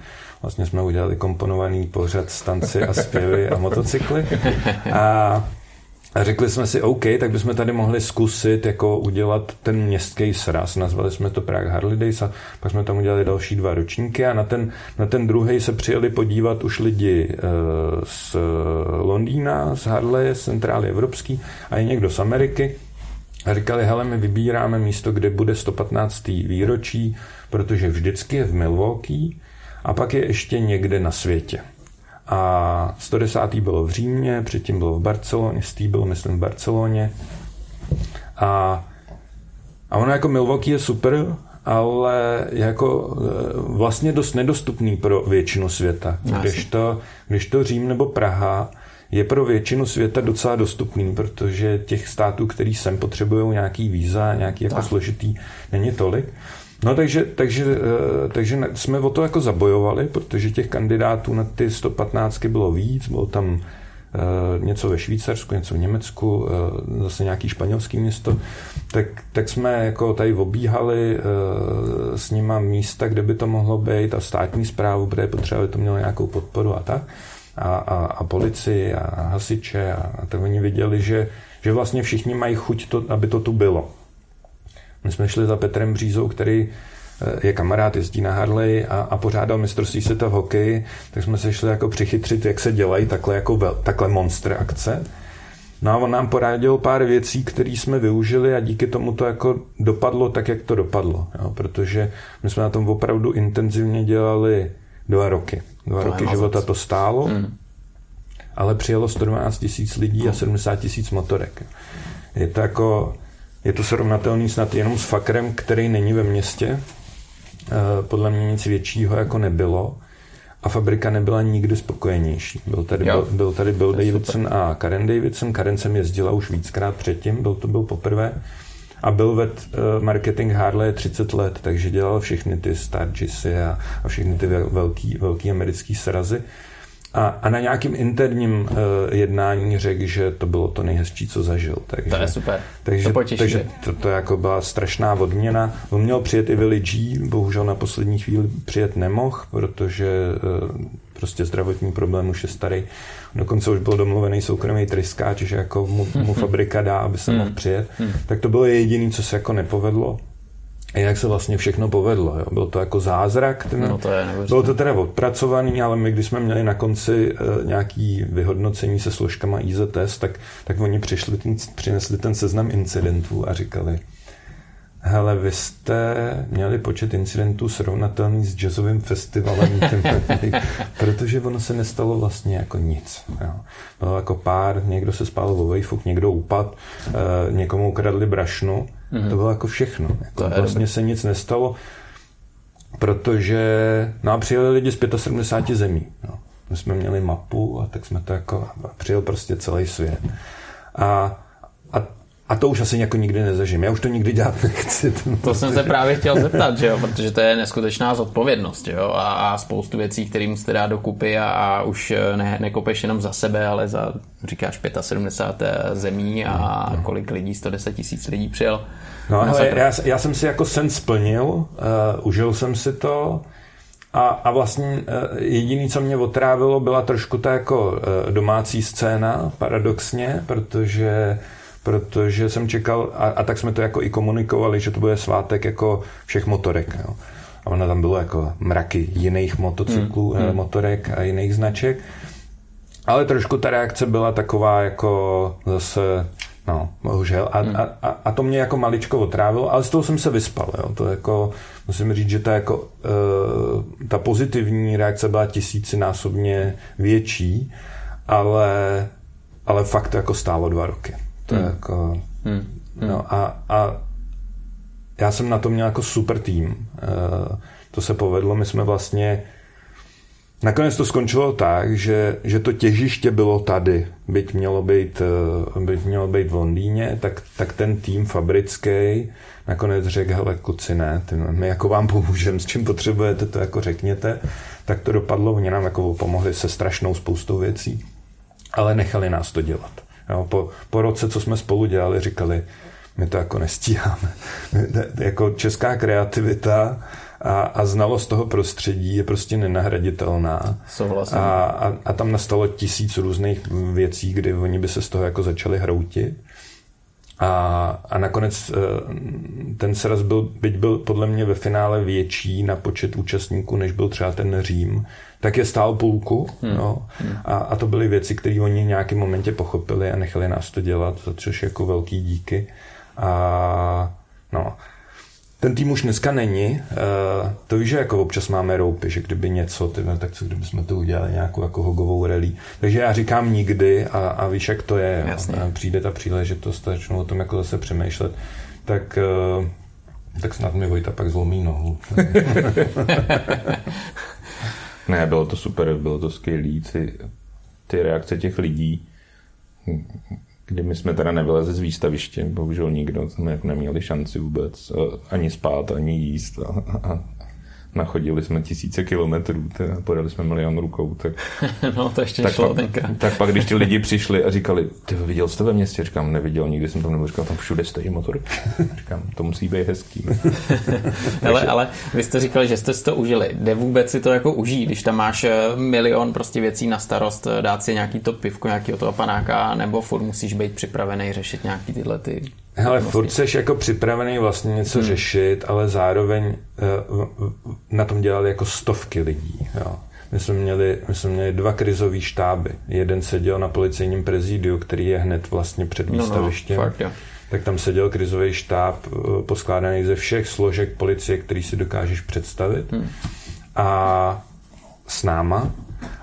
Vlastně jsme udělali komponovaný pořad stance a zpěvy a motocykly. A a řekli jsme si, OK, tak bychom tady mohli zkusit jako udělat ten městský sraz. Nazvali jsme to Prague Harley Days a pak jsme tam udělali další dva ročníky a na ten, na ten druhý se přijeli podívat už lidi uh, z Londýna, z Harley, z centrály evropský a i někdo z Ameriky. A říkali, hele, my vybíráme místo, kde bude 115. výročí, protože vždycky je v Milwaukee a pak je ještě někde na světě. A 110. bylo v Římě, předtím bylo v Barceloně, Stý byl, myslím, v Barceloně. A, a ono jako Milwaukee je super, ale jako e, vlastně dost nedostupný pro většinu světa. Když to, když to Řím nebo Praha je pro většinu světa docela dostupný, protože těch států, který sem potřebují nějaký víza, nějaký jako složitý, není tolik. No takže, takže, eh, takže jsme o to jako zabojovali, protože těch kandidátů na ty 115 bylo víc, bylo tam eh, něco ve Švýcarsku, něco v Německu, eh, zase nějaký španělský město, tak, tak jsme jako tady obíhali s nima místa, kde by to mohlo být a státní zprávu, protože je potřeba, aby to mělo nějakou podporu a tak. A, a, a policii a hasiče a, a tak oni viděli, že, že vlastně všichni mají chuť, to, aby to tu bylo. My jsme šli za Petrem Břízou, který eh, je kamarád, jezdí na Harley a, a pořádal mistrovství světa v hokeji, tak jsme se šli jako přichytřit, jak se dělají takhle, jako vel, takhle monster akce. No a on nám poradil pár věcí, které jsme využili a díky tomu to jako dopadlo tak, jak to dopadlo. Jo? Protože my jsme na tom opravdu intenzivně dělali Dva roky. Dva To roky mazec. života to stálo, Hmm. ale přijelo 112 tisíc lidí a 70 tisíc motorek. Je to jako, je to srovnatelný snad jenom s Fakrem, který není ve městě. Eh, Podle mě nic většího jako nebylo. A fabrika nebyla nikdy spokojenější. Byl tady, byl, byl tady Bill Davidson a Karen Davidson. Karen jsem jezdila už víckrát předtím, byl to byl poprvé. A byl ved uh, marketing Harley 30 let, takže dělal všechny ty Stargisy a, a všechny ty vel- velký, velký americký srazy. A, a na nějakým interním uh, jednání řekl, že to bylo to nejhezčí, co zažil. Takže, To je super. takže, to potěší. takže to, to jako byla strašná odměna. On měl přijet i Willie G, bohužel na poslední chvíli přijet nemohl, protože eh, prostě zdravotní problém už je starý. Dokonce už byl domluvený soukromý tryskáč, že jako mu, mu fabrika dá, aby se mohl přijet. Tak to bylo jediné, co se jako nepovedlo. A jak se vlastně všechno povedlo. Jo? Byl to jako zázrak. Ten, No to je bylo to teda odpracovaný, ale my, když jsme měli na konci uh, nějaký vyhodnocení se složkama IZS, tak, tak oni přišli, ten, přinesli ten seznam incidentů a říkali, hele, vy jste měli počet incidentů srovnatelný s jazzovým festivalem, protože ono se nestalo vlastně jako nic. Jo. Bylo jako pár, někdo se spálil o vejfuk, někdo upad, uh, někomu ukradli brašnu, mm-hmm. to bylo jako všechno. Jako To vlastně se nic nestalo, protože no a přijeli lidi z 75 zemí. No. My jsme měli mapu a tak jsme to jako, přijel prostě celý svět. A, a, a to už asi jako nikdy nezažím. Já už to nikdy dělat nechci. To jsem se právě chtěl zeptat, že jo? protože to je neskutečná zodpovědnost jo? A, a spoustu věcí, které musíte dát dokupy a, a už ne, nekopeš jenom za sebe, ale za, říkáš, 75 zemí a kolik lidí, 110 tisíc lidí přijel. No, hele, Sakra. já, já jsem si jako sen splnil, uh, užil jsem si to a, a vlastně uh, jediný, co mě otrávilo, byla trošku ta jako uh, domácí scéna, paradoxně, protože protože jsem čekal, a, a tak jsme to jako i komunikovali, že to bude svátek jako všech motorek. Jo. A ono tam bylo jako mraky jiných motocyklů, hmm. motorek a jiných značek. Ale trošku ta reakce byla taková jako zase, no, bohužel. A, a, a, a to mě jako maličko otrávilo, ale z toho jsem se vyspal. Jo. To jako, musím říct, že ta, jako, uh, ta pozitivní reakce byla tisícinásobně větší, ale, ale fakt to jako stálo dva roky. To je jako, no a, a já jsem na to měl jako super tým. Uh, to se povedlo, my jsme vlastně Nakonec to skončilo tak, že, že to těžiště bylo tady. Byť mělo být, eh, byť mělo být v Londýně, tak, tak ten tým fabrický nakonec řekl, hele kluci ne, ty, my jako vám pomůžeme, s čím potřebujete, to jako řekněte. Tak to dopadlo, oni nám jako pomohli se strašnou spoustou věcí, ale nechali nás to dělat. Jo, po, po roce, co jsme spolu dělali, říkali, my to jako nestíháme. jako česká kreativita a, a znalost toho prostředí je prostě nenahraditelná. Souhlasím. A, a, a tam nastalo tisíc různých věcí, kdy oni by se z toho jako začali hroutit. A, a nakonec eh, ten sraz byl, byť byl podle mě ve finále větší na počet účastníků, než byl třeba ten Řím, tak je stál půlku. Hmm. No. A, a to byly věci, které oni v nějakém momentě pochopili a nechali nás to dělat, za což jako velký díky. A no, ten tým už dneska není. Uh, to víš, že jako občas máme roupy, že kdyby něco, tyhle, tak co kdyby jsme to udělali nějakou jako hogovou rally. Takže já říkám nikdy a, a víš, jak to je. Jasně. A přijde ta příležitost začnu o tom jako zase přemýšlet. Tak, uh, tak snad mi Vojta pak zlomí nohu. Ne, bylo to super, bylo to skvělý, ty, ty reakce těch lidí, kdy my jsme teda nevylezli z výstaviště, bohužel nikdo, jsme jako neměli šanci vůbec eh, ani spát, ani jíst a, a nachodili jsme tisíce kilometrů, teda podali jsme milion rukou, tak, no to ještě tak, šlo pak, tenkrát. tak pak, když ty lidi přišli a říkali, ty viděl jste ve městě? Říkám, neviděl, nikdy jsem tam nebyl, říkám, tam všude stojí motor. Říkám, to musí být hezký. Hele, ale vy jste říkali, že jste si to užili. Jde vůbec si to jako užít, když tam máš eh, milion prostě věcí na starost, eh, dát si nějaký to pivko, nějakého toho panáka, nebo furt musíš být připravený řešit nějaký tyhle ty... Hele, vlastně. furt jsi jako připravený vlastně něco hmm. řešit, ale zároveň uh, na tom dělali jako stovky lidí. Jo. My jsme, měli, my jsme měli dva krizové štáby. Jeden seděl na policejním prezidiu, který je hned vlastně před výstavištěm. No, no, fakt, jo. tak tam seděl krizový štáb eh, poskládaný ze všech složek policie, který si dokážeš představit. Hmm. A s náma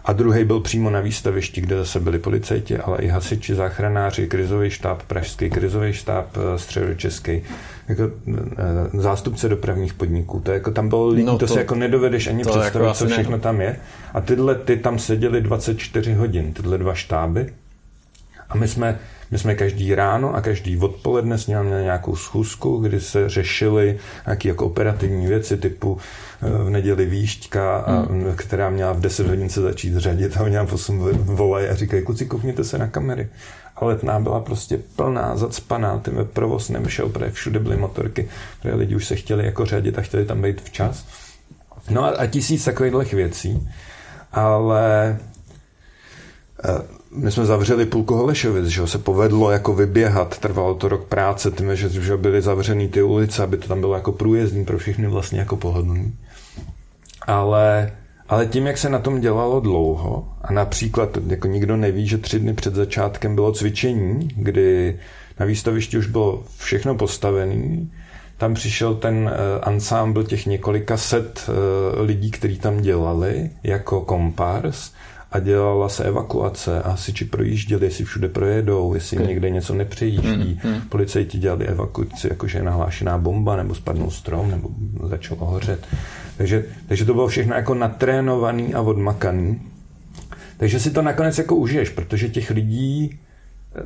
a druhý byl přímo na výstavišti, kde zase byli policajti, ale i hasiči, záchranáři, krizový štáb pražský, krizový štáb eh, středočeský, jako eh, zástupce dopravních podniků. To je jako tam bylo no to, to si jako nedovedeš ani představit, jako co všechno ne. tam je. A tyhle ty tam seděli 24 hodin, tyhle dva štáby. A my jsme my jsme každý ráno a každý odpoledne s ním měli nějakou schůzku, kdy se řešily nějaké jako operativní věci typu eh, v neděli výšťka, a, hmm. která měla v 10 hodin se začít řadit a oni nám 8 volají a říkají, kluci, koukněte se na kamery. A letná byla prostě plná, zacpaná, tím provoz nevyšel, protože všude byly motorky, které lidi už se chtěli jako řadit a chtěli tam být včas. No a, a tisíc takových věcí, ale eh, my jsme zavřeli půlku Holešovic, že se povedlo jako vyběhat, trvalo to rok práce, tím, že, byly zavřený ty ulice, aby to tam bylo jako průjezdný pro všechny vlastně jako pohodlný. Ale, ale tím, jak se na tom dělalo dlouho, a například jako nikdo neví, že tři dny před začátkem bylo cvičení, kdy na výstavišti už bylo všechno postavené, tam přišel ten uh, ansámbl těch několika set uh, lidí, kteří tam dělali jako kompars a dělala se evakuace a hasiči projížděli, jestli všude projedou, jestli okay. někde něco nepřejíždí. Mm, mm. Policajti dělali evakuaci, jakože je nahlášená bomba, nebo spadnou strom, nebo začalo hořet. Takže, takže to bylo všechno jako natrénovaný a odmakaný. Takže si to nakonec jako užiješ, protože těch lidí,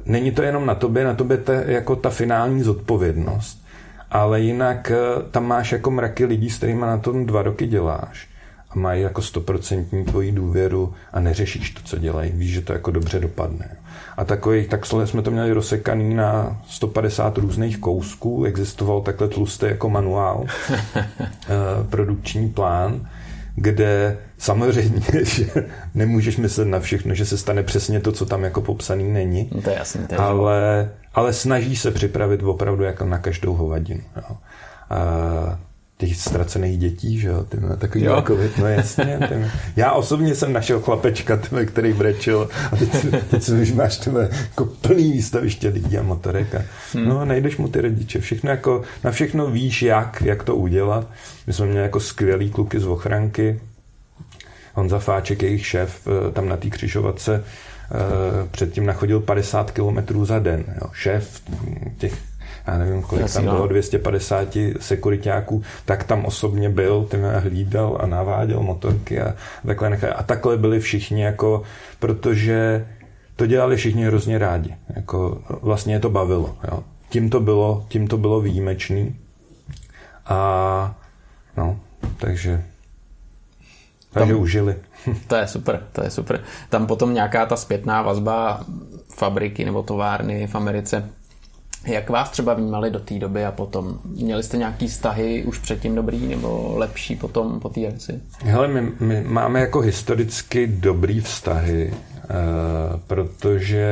není to jenom na tobě, na tobě ta, jako ta finální zodpovědnost, ale jinak eh, tam máš jako mraky lidí, s kterými na tom dva roky děláš a mají jako stoprocentní tvoji důvěru a neřešíš to, co dělají. Víš, že to jako dobře dopadne. A takový, tak jsme to měli rozsekaný na 150 různých kousků, existoval takhle tlustý jako manuál, eh, produkční plán, kde samozřejmě, že nemůžeš myslet na všechno, že se stane přesně to, co tam jako popsaný není. No to je jasný, to je ale, ale snaží se připravit opravdu jako na každou hovadinu. Jo. A těch ztracených dětí, že jo, ty takový jo. Jako, no jasně. Ty, já osobně jsem našel chlapečka, ty, který brečil a teď, teď si už máš ty, jako plný výstaviště lidí a motorek a hmm. no najdeš mu ty rodiče, všechno jako, na všechno víš jak, jak to udělat. My jsme měli jako skvělý kluky z ochranky, Honza Fáček, jejich šéf, eh, tam na té křižovatce eh, předtím nachodil 50 kilometrů za den. Jo. Šéf těch já nevím, kolik Jasně, tam bylo, 250 sekuritáků, tak tam osobně byl, tím hlídal a naváděl motorky a takhle nechal. A takhle byli všichni, jako, protože to dělali všichni hrozně rádi. Jako, vlastně je to bavilo. Jo. Tím to bylo, tím to bylo výjimečný. A no, takže takže tam, užili. To je super, to je super. Tam potom nějaká ta zpětná vazba fabriky nebo továrny v Americe jak vás třeba vnímali do té doby a potom? Měli jste nějaký vztahy už předtím dobrý nebo lepší potom po té akci? Hele, my, my máme jako historicky dobrý vztahy, uh, protože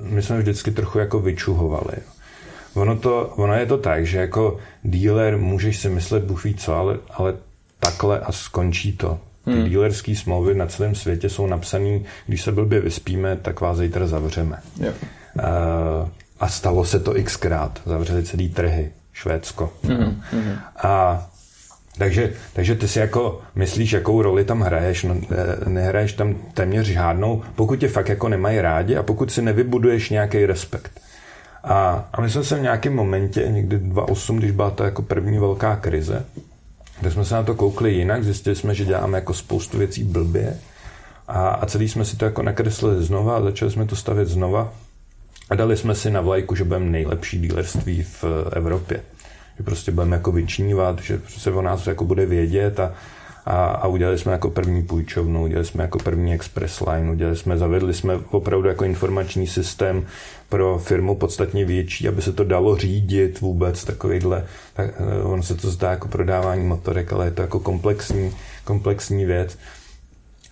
my jsme vždycky trochu jako vyčuhovali. Ono, to, ono je to tak, že jako dealer můžeš si myslet, ví co, ale, ale takhle a skončí to. Ty hmm. dealerské smlouvy na celém světě jsou napsané, když se blbě vyspíme, tak vás zítra zavřeme. Uh, a stalo se to xkrát. Zavřeli celý trhy. Švédsko. Mm-hmm. A takže, takže ty si jako myslíš, jakou roli tam hraješ, no, eh, nehraješ tam téměř žádnou, pokud tě fakt jako nemají rádi a pokud si nevybuduješ nějaký respekt. A, a my jsme se v nějakém momentě, někdy 2008, když byla to jako první velká krize, tak jsme se na to koukli jinak, zjistili jsme, že děláme jako spoustu věcí blbě a, a celý jsme si to jako nakreslili znova a začali jsme to stavět znova a dali jsme si na vlajku, že budeme nejlepší dílerství v Evropě. Že prostě budeme jako vyčnívat, že se o nás jako bude vědět a, a, a udělali jsme jako první půjčovnu, udělali jsme jako první express line, udělali jsme, zavedli jsme opravdu jako informační systém pro firmu podstatně větší, aby se to dalo řídit vůbec takovýhle, tak, eh, ono se to zdá jako prodávání motorek, ale je to jako komplexní, komplexní věc.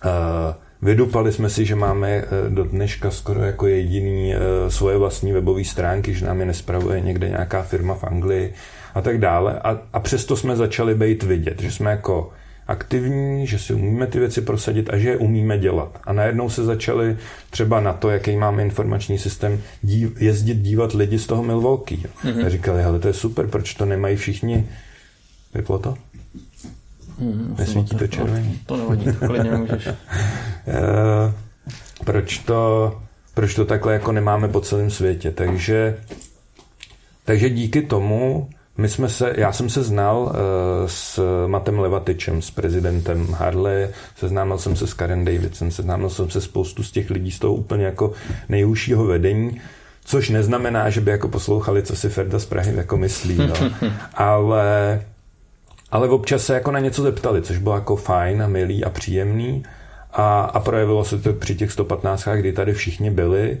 Uh, Vydupali jsme si, že máme eh, do dneška skoro jako jediný eh, svoje vlastní webové stránky, že nám je nespravuje někde nějaká firma v Anglii a tak dále. A, a přesto jsme začali být vidět, že jsme jako aktivní, že si umíme ty věci prosadit a že je umíme dělat. A najednou se začali třeba na to, jaký máme informační systém, dív, jezdit dívat lidi z toho Milwaukee. Mm-hmm. A říkali, hele, to je super, proč to nemají všichni? Vyplo to? Hmm, Nesvítí to červený. To nevadí, to klidně můžeš. Eh, proč to, proč to takhle jako nemáme po celém světě? Takže, takže díky tomu my jsme se, já jsem se znal uh, s Matem Levatyčem, s prezidentem Harley, seznámil jsem se s Karen Davidson, seznámil jsem se spoustu z těch lidí z toho úplně jako nejhůjšího vedení, což neznamená, že by jako poslouchali, co si Ferda z Prahy jako myslí, no. ale, ale občas se jako na něco zeptali, což bylo jako fajn a milý a příjemný a, a projevilo se to při těch 115, kdy tady všichni byli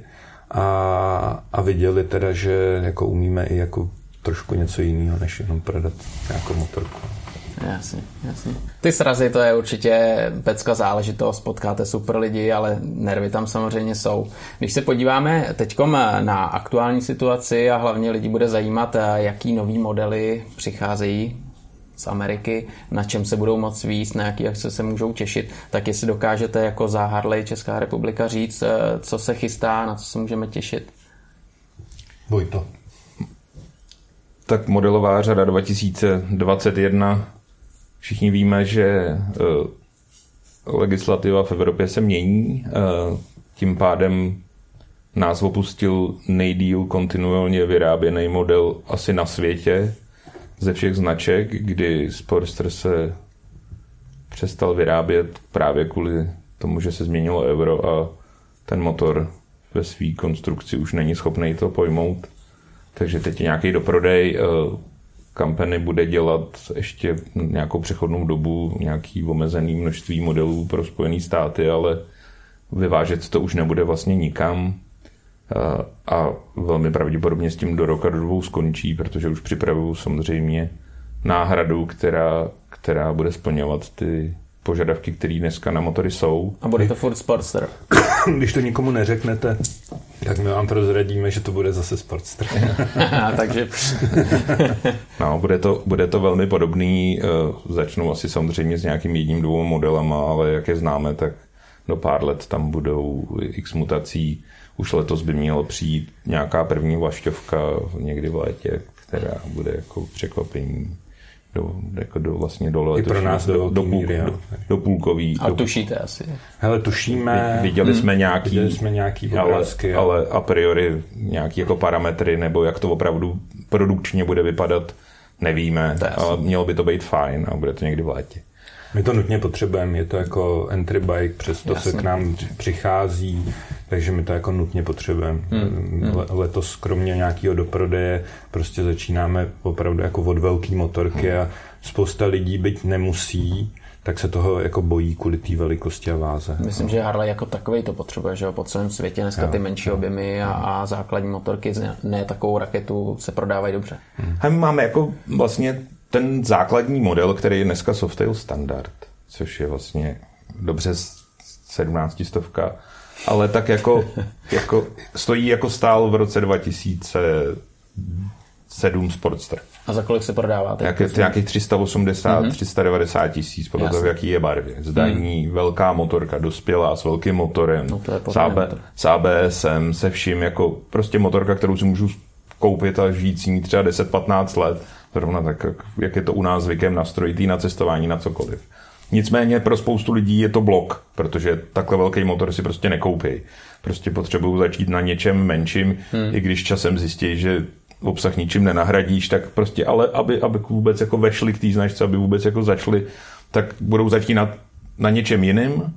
a, a viděli teda, že jako umíme i jako trošku něco jiného, než jenom prodat nějakou motorku. Jasně, jasně. Ty srazy, to je určitě pecka záležitost, potkáte super lidi, ale nervy tam samozřejmě jsou. Když se podíváme teď na aktuální situaci a hlavně lidi bude zajímat, jaký nový modely přicházejí z Ameriky, na čem se budou moc víc, na jaký akce se můžou těšit, tak jestli dokážete jako za Harley Česká republika říct, co se chystá, na co se můžeme těšit. Vojto. Tak modelová řada 2021. Všichni víme, že eh, legislativa v Evropě se mění. Eh, tím pádem nás opustil nejdíl kontinuálně vyráběný model asi na světě ze všech značek, kdy Sportster se přestal vyrábět právě kvůli tomu, že se změnilo euro a ten motor ve své konstrukci už není schopný to pojmout. Takže teď nějaký doprodej, kampany eh, bude dělat ještě nějakou přechodnou dobu, nějaký omezený množství modelů pro Spojené státy, ale vyvážet to už nebude vlastně nikam a velmi pravděpodobně s tím do roka do dvou skončí, protože už připravují samozřejmě náhradu, která, která bude splňovat ty požadavky, které dneska na motory jsou. A bude to Ford Sportster. Když to nikomu neřeknete, tak my vám prozradíme, že to bude zase Sportster. Takže... no, bude to, bude to velmi podobný. Eh, začnou asi samozřejmě s nějakým jedním, dvou modelama, ale jak je známe, tak do pár let tam budou x mutací. Už letos by mělo přijít nějaká první vlašťovka někdy v létě, která bude jako překvapení do, jako do, vlastně do I pro nás do, do, do, míry, do, do půlkový. A do, tušíte asi. Hele, tušíme. Viděli jsme hmm. nějaký, viděli jsme nějaký obrázky, ale, ale a priori nějaký jako parametry, nebo jak to opravdu produkčně bude vypadat, nevíme, ale mělo by to být fajn a bude to někdy v létě. My to nutně potřebujeme, je to jako entry bike, přesto Jasně. se k nám přichází, takže my to jako nutně potřebujeme. Hmm. hmm. Letos kromě nějakého doprodeje prostě začínáme opravdu jako od velký motorky hmm. a spousta lidí byť nemusí, tak se toho jako bojí kvůli té velikosti a váze. Myslím, no. že Harley jako takový to potřebuje, že jo, po celém světě dneska jo, ty menší jo. objemy a, a základní motorky, ne takovou raketu, se prodávají dobře. Hmm. A my máme jako vlastně ten základní model, který je dneska Softail standard, což je vlastně dobře 17 stovka, ale tak jako, jako stojí jako stál v roce 2007 Sportster. A za kolik se prodává? Jak, nějakých 380, mm-hmm. 390 tisíc, podle toho, jaký je barvě. Zdaní, mm. velká motorka, dospělá, s velkým motorem, no s, AB, s ABSem, se vším, jako prostě motorka, kterou si můžu koupit a žít s ní třeba 10-15 let Zrovna tak, jak je to u nás zvykem nastrojitý na cestování, na cokoliv. Nicméně pro spoustu lidí je to blok, protože takhle velký motor si prostě nekoupí. Prostě potřebují začít na něčem menším, hmm. i když časem zjistí, že obsah ničím nenahradíš, tak prostě, ale aby, aby vůbec jako vešli k té značce, aby vůbec jako začali, tak budou začínat na něčem jiným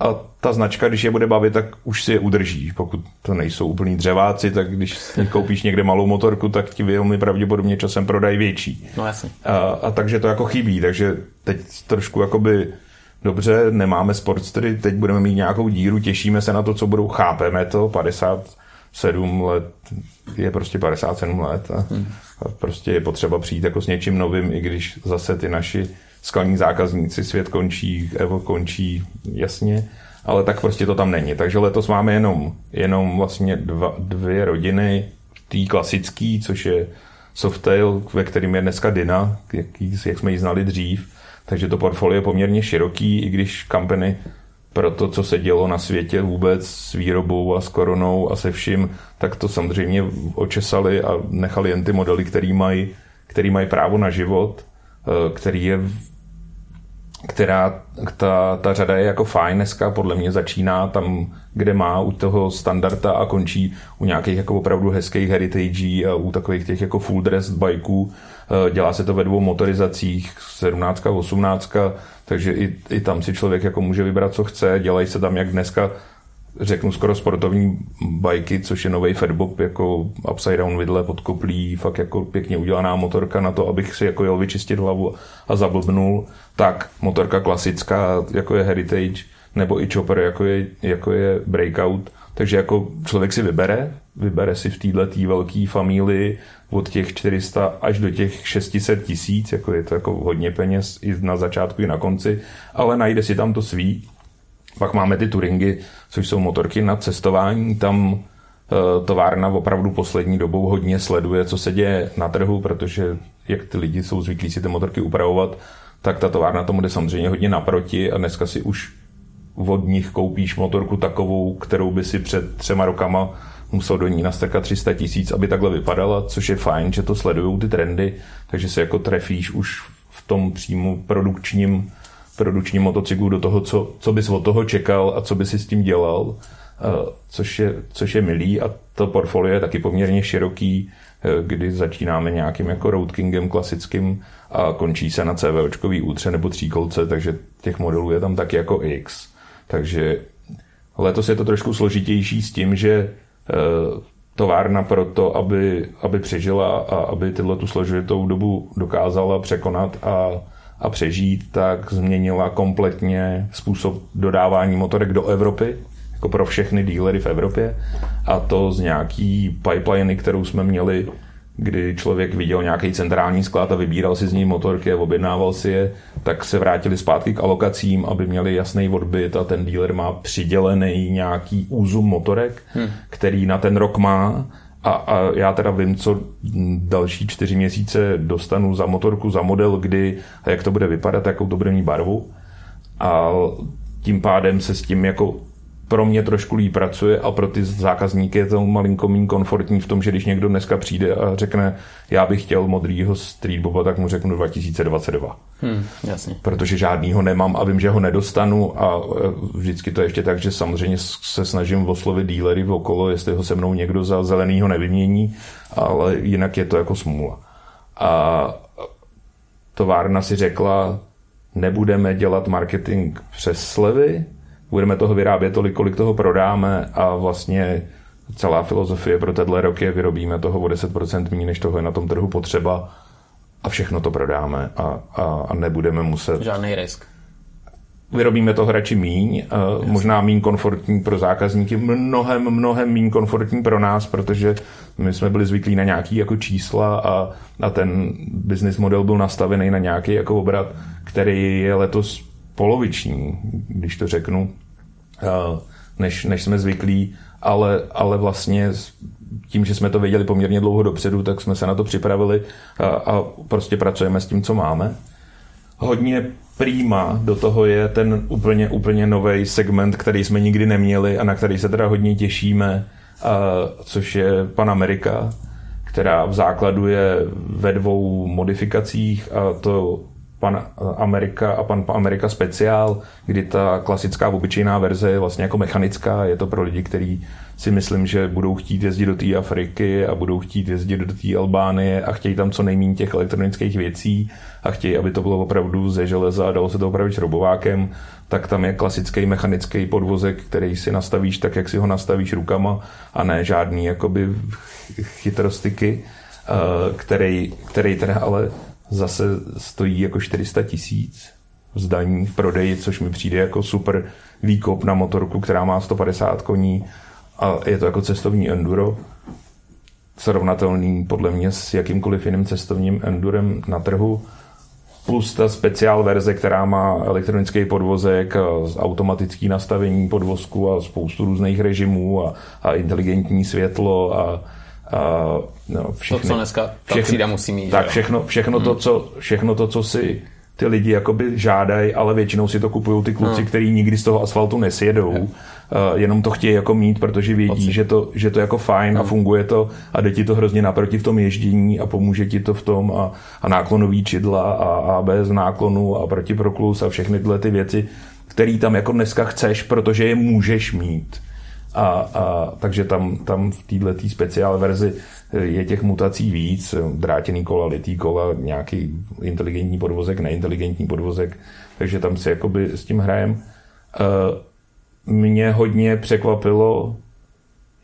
a ta značka, když je bude bavit, tak už si je udrží. Pokud to nejsou úplní dřeváci, tak když koupíš někde malou motorku, tak ti velmi pravděpodobně časem prodají větší. No jasně. A, a takže to jako chybí, takže teď trošku jakoby dobře, nemáme sportstery, teď budeme mít nějakou díru, těšíme se na to, co budou, chápeme to, 57 let je prostě 57 let a, hmm. a prostě je potřeba přijít jako s něčím novým, i když zase ty naši skalní zákazníci, svět končí, Evo končí, jasně, ale tak prostě to tam není. Takže letos máme jenom, jenom vlastně dva, dvě rodiny, tý klasický, což je Softail, ve kterým je dneska Dina, jaký, jak jsme ji znali dřív, takže to portfolio je poměrně široký, i když kampany pro to, co se dělo na světě vůbec s výrobou a s koronou a se vším, tak to samozřejmě očesali a nechali jen ty modely, který mají, který mají právo na život, eh, který je která ta, ta řada je jako fajn dneska, podle mě začíná tam, kde má u toho standarda a končí u nějakých jako opravdu hezkých heritage a u takových těch jako full dress bikeů. Eh, dělá se to ve dvou motorizacích, 17, 18, takže i, i tam si člověk jako může vybrat, co chce. Dělají se tam jak dneska řeknu skoro sportovní bajky, což je nový Fatbob, jako upside down vidle podkoplí, fakt jako pěkně udělaná motorka na to, abych si jako jel vyčistit hlavu a zablbnul, tak motorka klasická, jako je Heritage, nebo i chopper, jako je, jako je Breakout, takže jako člověk si vybere, vybere si v této velké familii od těch 400 až do těch 600 tisíc, jako je to jako hodně peněz i na začátku i na konci, ale najde si tam to svý. Pak máme ty Turingy, což jsou motorky na cestování. Tam e, továrna opravdu poslední dobou hodně sleduje, co se děje na trhu, protože jak ty lidi jsou zvyklí si ty motorky upravovat, tak ta továrna tomu jde samozřejmě hodně naproti a dneska si už od nich koupíš motorku takovou, kterou by si před třema rokama musel do ní nastrkat 300 tisíc, aby takhle vypadala, což je fajn, že to sledují ty trendy, takže se jako trefíš už v tom přímo produkčním produkční motocyklu do toho, co, co bys od toho čekal a co bys si s tím dělal, což je, což je milý a to portfolio je taky poměrně široký, e, kdy začínáme nějakým jako Road Kingem klasickým a končí se na CVOčkový útře nebo tříkolce, takže těch modelů je tam taky jako X. Takže letos je to trošku složitější s tím, že e, továrna pro to, aby, aby přežila a aby tyhle tu složitou dobu dokázala překonat a a přežít, tak změnila kompletně způsob dodávání motorek do Evropy, jako pro všechny dílery v Evropě. A to z nějaký pipeliny, kterou jsme měli, kdy člověk viděl nějaký centrální sklad a vybíral si z ní motorky a objednával si je, tak se vrátili zpátky k alokacím, aby měli jasný odbyt a ten díler má přidělený nějaký úzum motorek, hmm. který na ten rok má a, a já teda vím, co další čtyři měsíce dostanu za motorku, za model, kdy a jak to bude vypadat, jakou to bude mít barvu. A tím pádem se s tím jako pro mě trošku líp pracuje a pro ty zákazníky je to malinko méně komfortní v tom, že když někdo dneska přijde a řekne, já bych chtěl modrýho streetboba, tak mu řeknu 2022. Hmm, jasně. Protože žádnýho nemám a vím, že ho nedostanu a e, vždycky to je ještě tak, že samozřejmě se snažím oslovit dílery v okolo, jestli ho se mnou někdo za zelenýho nevymění, ale jinak je to jako smůla. A továrna si řekla, nebudeme dělat marketing přes slevy, budeme toho vyrábět tolik, kolik toho prodáme a vlastně celá filozofie pro tenhle rok je, vyrobíme toho o 10% méně, než toho je na tom trhu potřeba a všechno to prodáme a, a, a nebudeme muset... Žádný risk. Vyrobíme to radši míň, yes. možná míň komfortní pro zákazníky, mnohem, mnohem míň komfortní pro nás, protože my jsme byli zvyklí na nějaký jako čísla a, a ten business model byl nastavený na nějaký jako obrat, který je letos poloviční, když to řeknu, eh, než, než jsme zvyklí, ale, ale vlastně tím, že jsme to věděli poměrně dlouho dopředu, tak jsme se na to připravili a, a prostě pracujeme s tím, co máme. Hodně prýma do toho je ten úplně, úplně nový segment, který jsme nikdy neměli a na který se teda hodně těšíme, a, což je Pan Amerika, která v základu je ve dvou modifikacích a to pan Amerika a pan Amerika speciál, kdy ta klasická obyčejná verze je vlastně jako mechanická, je to pro lidi, kteří si myslím, že budou chtít jezdit do té Afriky a budou chtít jezdit do té Albánie a chtějí tam co nejméně těch elektronických věcí a chtějí, aby to bylo opravdu ze železa a dalo se to opravit šrobovákem, tak tam je klasický mechanický podvozek, který si nastavíš tak, jak si ho nastavíš rukama a ne žádný jakoby chytrostiky, eh, který, který teda ale zase stojí jako 400 tisíc v zdaní, v prodeji, což mi přijde jako super výkop na motorku, která má 150 koní a je to jako cestovní enduro, srovnatelný podle mě s jakýmkoliv jiným cestovním endurem na trhu, plus ta speciál verze, která má elektronický podvozek, automatický nastavení podvozku a spoustu různých režimů a, a inteligentní světlo a, a no, všechny, to, co dneska ta všechny, třída musí mít. Tak všechno, všechno, hmm. to, co, všechno to, co si ty lidi jakoby žádají, ale většinou si to kupují ty kluci, hmm. kteří nikdy z toho asfaltu nesjedou. Hmm. Uh, jenom to chtějí jako mít, protože vědí, že to, že to jako fajn a hmm. funguje to a jde ti to hrozně naproti v tom ježdění a pomůže ti to v tom a, a náklonový čidla a, a bez náklonu a protiproklus a všechny tyhle ty věci, které tam jako dneska chceš, protože je můžeš mít. A, a takže tam, tam v této speciál verzi je těch mutací víc, drátěný kola, litý kola, nějaký inteligentní podvozek, neinteligentní podvozek, takže tam si jakoby s tím hrajem. Mě hodně překvapilo,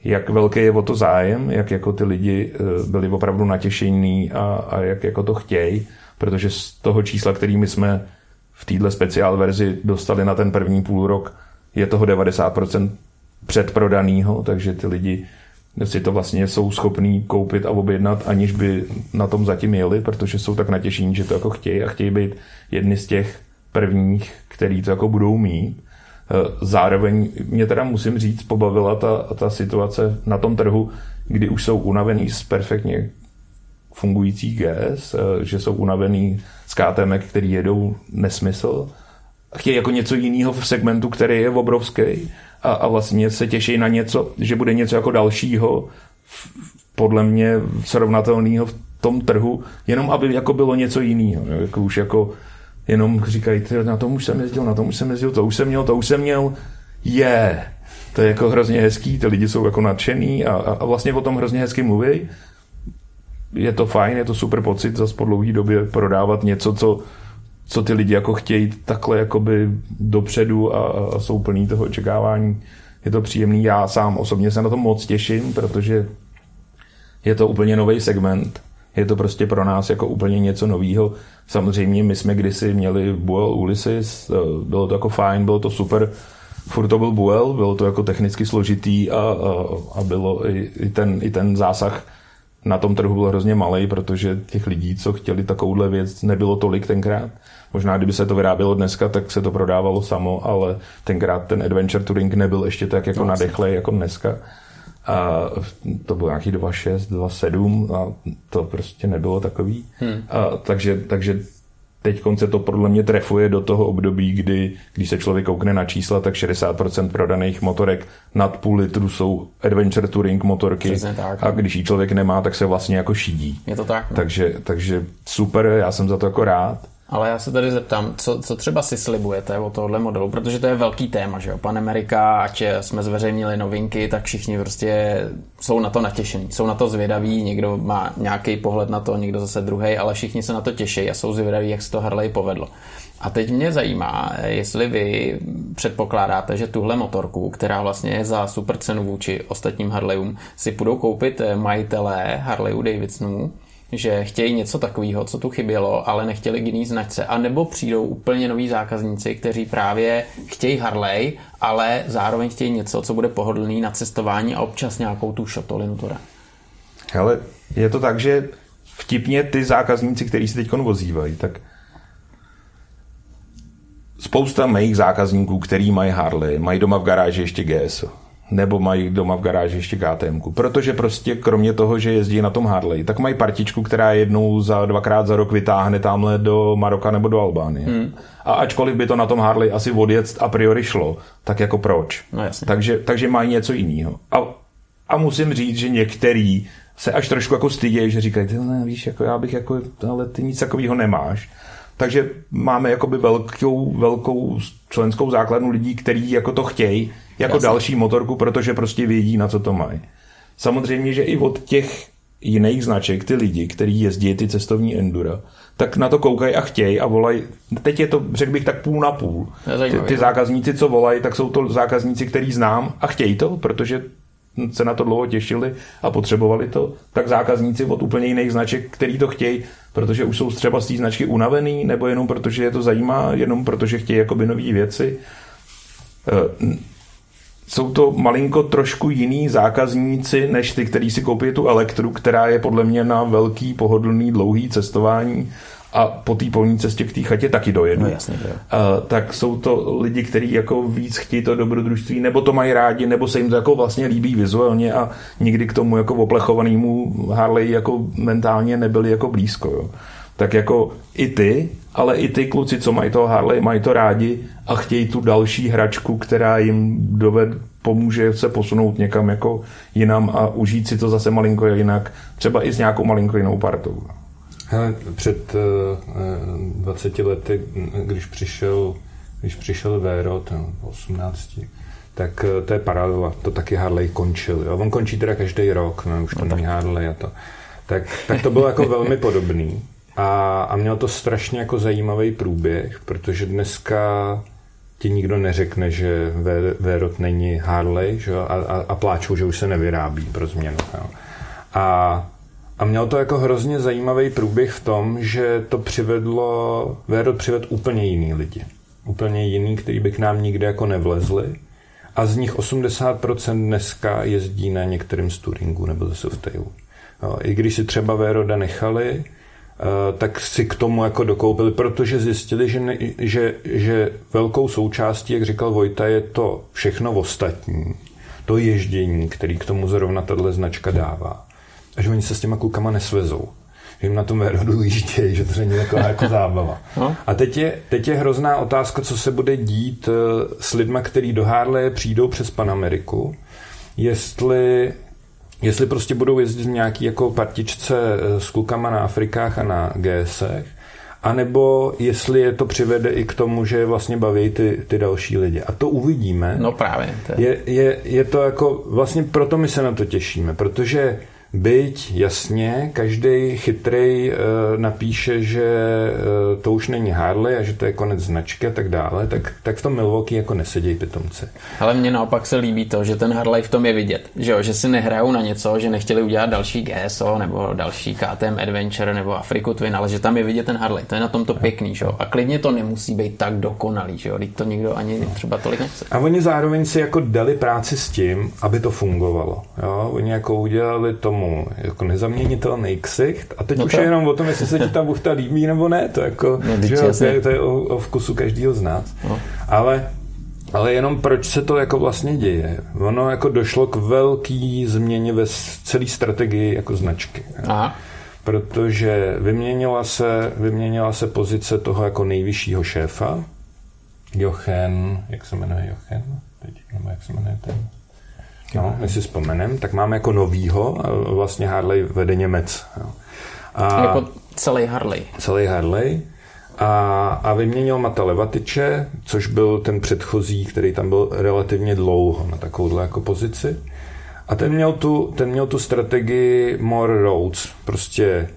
jak velký je o to zájem, jak jako ty lidi e, byli opravdu natěšení a, a jak jako to chtějí, protože z toho čísla, kterými jsme v téhle speciál verzi dostali na ten první půl rok, je toho 90% předprodanýho, takže ty lidi si to vlastně jsou schopní koupit a objednat, aniž by na tom zatím jeli, protože jsou tak natěšení, že to jako chtějí a chtějí být jedni z těch prvních, který to jako budou mít. Eh, zároveň mě teda musím říct, pobavila ta, ta situace na tom trhu, kdy už jsou unavený z perfektně fungujících GS, eh, že jsou unavený z KTM, který jedou nesmysl. Chtějí jako něco jiného v segmentu, který je obrovský a, a vlastně se těší na něco, že bude něco jako dalšího, podle mě srovnatelného v tom trhu, jenom aby jako bylo něco jiného. Jako už jako jenom říkají, na tom už jsem jezdil, na tom už jsem jezdil, to už jsem měl, to už jsem měl, je. Yeah. To je jako hrozně hezký, ty lidi jsou jako nadšený a, a vlastně o tom hrozně hezky mluví. Je to fajn, je to super pocit zase po dlouhé době prodávat něco, co co ty lidi jako chtějí takhle jakoby dopředu a, a jsou plný toho očekávání. Je to příjemný. Já sám osobně se na to moc těším, protože je to úplně nový segment. Je to prostě pro nás jako úplně něco novýho. Samozřejmě my jsme kdysi měli Buell Ulysses, eh, bylo to jako fajn, bylo to super. Furt to byl Buell, bylo to jako technicky složitý a, a, a bylo i, i, ten, i ten zásah na tom trhu byl hrozně malý, protože těch lidí, co chtěli takovouhle věc, nebylo tolik tenkrát. Možná kdyby se to vyrábělo dneska, tak se to prodávalo samo, ale tenkrát ten Adventure Touring nebyl ještě tak jako no, nadechlej jako dneska. A to bylo nějaký 2.6, 2.7 a to prostě nebylo takový. Hmm. A takže, takže teď se to podle mě trefuje do toho období, kdy, když se člověk koukne na čísla, tak 60% prodaných motorek nad půl litru jsou Adventure Touring motorky tak, a když ji člověk nemá, tak se vlastně jako šídí. Je to tak. No. Takže, takže super, já jsem za to jako rád. Ale já se tady zeptám, co, co třeba si slibujete o tohle modelu, protože to je velký téma, že jo? Pan Amerika, ať jsme zveřejnili novinky, tak všichni prostě jsou na to natěšení, jsou na to zvědaví, někdo má nějaký pohled na to, někdo zase druhý, ale všichni se na to těší a jsou zvědaví, jak se to Harley povedlo. A teď mě zajímá, jestli vy předpokládáte, že tuhle motorku, která vlastně je za super cenu vůči ostatním Harleyům, si budou koupit majitelé Harleyů Davidsonů, že chtějí něco takového, co tu chybělo, ale nechtěli k jiný značce. A nebo přijdou úplně noví zákazníci, kteří právě chtějí Harley, ale zároveň chtějí něco, co bude pohodlný na cestování a občas nějakou tu šotolinu teda. Hele, je to tak, že vtipně ty zákazníci, kteří se teď vozívají, tak spousta mých zákazníků, který mají Harley, mají doma v garáži ještě GSO nebo mají doma v garáži ještě KTM. Protože prostě kromě toho, že jezdí na tom Harley, tak mají partičku, která jednou za dvakrát za rok vytáhne tamhle do Maroka nebo do Albánie. Hmm. A ačkoliv by to na tom Harley asi odjet a priori šlo, tak jako proč? No jasně. Takže, takže mají něco jiného. A, a musím říct, že některý se až trošku jako stydějí, že říkají, ne, víš, jako já bych jako, ale ty nic takového nemáš. Takže máme jakoby velkou, velkou členskou základnu lidí, kteří jako to chtějí, jako Jasně. další motorku, protože prostě vědí, na co to mají. Samozřejmě, že i od těch jiných značek, ty lidi, kteří jezdí ty cestovní endura, tak na to koukají a chtějí a volají. Teď je to, řekl bych, tak půl na půl. Ty, ty zákazníci, co volají, tak jsou to zákazníci, který znám a chtějí to, protože se na to dlouho těšili a potřebovali to, tak zákazníci od úplně jiných značek, který to chtějí, protože už jsou třeba z té značky unavený, nebo jenom protože je to zajímá, jenom protože chtějí jakoby nové věci. Jsou to malinko trošku jiný zákazníci, než ty, kteří si koupí tu elektru, která je podle mě na velký, pohodlný, dlouhý cestování a po té polní cestě k té chatě taky dojedu. No jasně, jo. Uh, tak jsou to lidi, kteří jako víc chtějí to dobrodružství, nebo to mají rádi, nebo se jim to jako vlastně líbí vizuálně a nikdy k tomu jako oplechovanému Harley jako mentálně nebyli jako blízko. Jo. Tak jako i ty, ale i ty kluci, co mají toho Harley, mají to rádi a chtějí tu další hračku, která jim doved, pomůže se posunout někam jako jinam a užít si to zase malinko jinak, třeba i s nějakou malinko jinou partou. Hele, před uh, 20 lety, když přišel, když přišel Vero, ten 18, tak uh, to je paralela, to taky Harley končil. Jo? On končí teda každý rok, no, už to no, není Harley a to. Tak, tak to bylo jako velmi podobný. A, a mělo to strašně jako zajímavý průběh, protože dneska ti nikdo neřekne, že Verot není Harley že? A, a, a pláčou, že už se nevyrábí pro změnu. Jo? A, a mělo to jako hrozně zajímavý průběh v tom, že to přivedlo, Verot přived úplně jiný lidi. Úplně jiný, který by k nám nikdy jako nevlezli. A z nich 80% dneska jezdí na některém z Turingu nebo zase v Tailu. I když si třeba Véroda nechali, tak si k tomu jako dokoupili, protože zjistili, že, ne, že, že velkou součástí, jak říkal Vojta, je to všechno ostatní. To ježdění, který k tomu zrovna tahle značka dává. A že oni se s těma klukama nesvezou. Že jim na tom Verodu jíždějí, že to není taková jako zábava. No. A teď je, teď je hrozná otázka, co se bude dít eh, s lidma, kteří do Harley přijdou přes Panameriku. Jestli jestli prostě budou jezdit v nějaký jako partičce eh, s klukama na Afrikách a na GSech, anebo jestli je to přivede i k tomu, že vlastně baví ty, ty další lidi. A to uvidíme. No právě. To je... Je, je, je to jako, vlastně proto my se na to těšíme, protože Byť, jasně, každý chytrý e, napíše, že e, to už není Harley a že to je konec značky a tak dále, tak, tak v tom Milwaukee jako nesedějí pitomce. Ale mně naopak se líbí to, že ten Harley v tom je vidět, že, jo, že si nehrajou na něco, že nechtěli udělat další GSO nebo další KTM Adventure nebo Afriku Twin, ale že tam je vidět ten Harley, to je na tom to pěkný, že jo. A klidně to nemusí být tak dokonalý, že jo, to nikdo ani třeba tolik nechce. A oni zároveň si jako dali práci s tím, aby to fungovalo, jo. Oni jako udělali to tomu jako nezaměnitelný ksicht a teď no už to... je jenom o tom, jestli se ti ta buchta líbí nebo ne, to, jako, no, že jo, to, je, to je o, o vkusu každého z nás. No. Ale ale jenom proč se to jako vlastně děje? Ono jako došlo k velký změně ve celé strategii jako značky. Aha. Protože vyměnila se, vyměnila se pozice toho jako nejvyššího šéfa, Jochen, jak se jmenuje Jochen? Teď, nebo jak se jmenuje ten? No, my si vzpomenem, tak máme jako novýho, vlastně Harley vede Němec. Jo. A, jako celý Harley. Celý Harley. A, a vyměnil Mata Levatiče, což byl ten předchozí, který tam byl relativně dlouho na takovouhle jako pozici. A ten měl tu, ten měl tu strategii more roads, prostě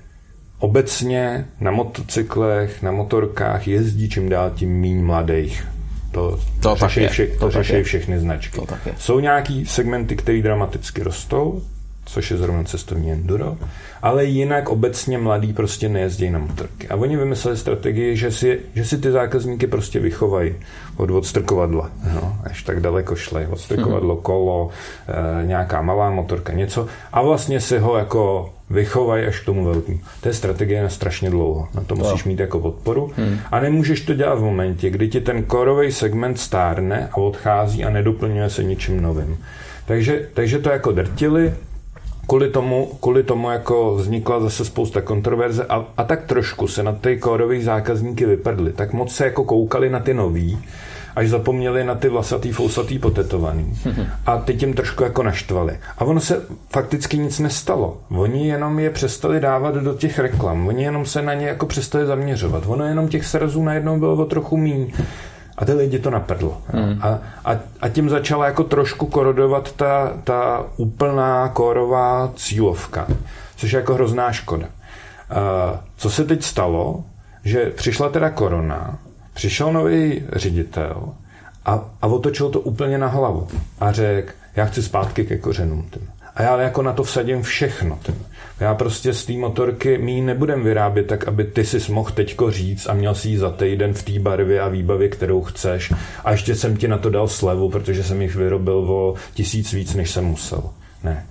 obecně na motocyklech, na motorkách jezdí čím dál tím míň mladých. To, to řeší, vše, to, to řeší všechny značky. To Jsou nějaký segmenty, které dramaticky rostou, což je zrovna cestovní enduro, ale jinak obecně mladí prostě nejezdí na motorky. A oni vymysleli strategii, že si, že si ty zákazníky prostě vychovají od odstrkovadla. No, až tak daleko šli. Odstrkovadlo, kolo, e, nějaká malá motorka, něco. A vlastně si ho jako vychovají až k tomu velkým. To je strategie na strašně dlouho. Na to musíš mít jako podporu. Hmm. A nemůžeš to dělat v momentě, kdy ti ten korový segment stárne a odchází a nedoplňuje se ničím novým. Takže, takže to jako drtili, kvůli tomu, kvůli tomu jako vznikla zase spousta kontroverze a, a tak trošku se na ty kórový zákazníky vyprdli. Tak moc se jako koukali na ty nový, až zapomněli na ty vlasatý, fousatý, potetovaný. A teď tím trošku jako naštvali. A ono se fakticky nic nestalo. Oni jenom je přestali dávat do těch reklam. Oni jenom se na ně jako přestali zaměřovat. Ono jenom těch srazů najednou bylo o trochu míň. A ty lidi to napadlo. Hmm. A, a, a tím začala jako trošku korodovat ta, ta úplná kórová cílovka, což je jako hrozná škoda. Uh, co se teď stalo, že přišla teda korona, přišel nový ředitel a, a otočil to úplně na hlavu a řekl, já chci zpátky ke kořenům. Tím. A já jako na to vsadím všechno. Tím. Já prostě z té motorky my nebudem vyrábět tak, aby ty si mohl teďko říct a měl si ji za týden v té barvě a výbavě, kterou chceš. A ještě jsem ti na to dal slevu, protože jsem jich vyrobil o tisíc víc, než jsem musel. Ne.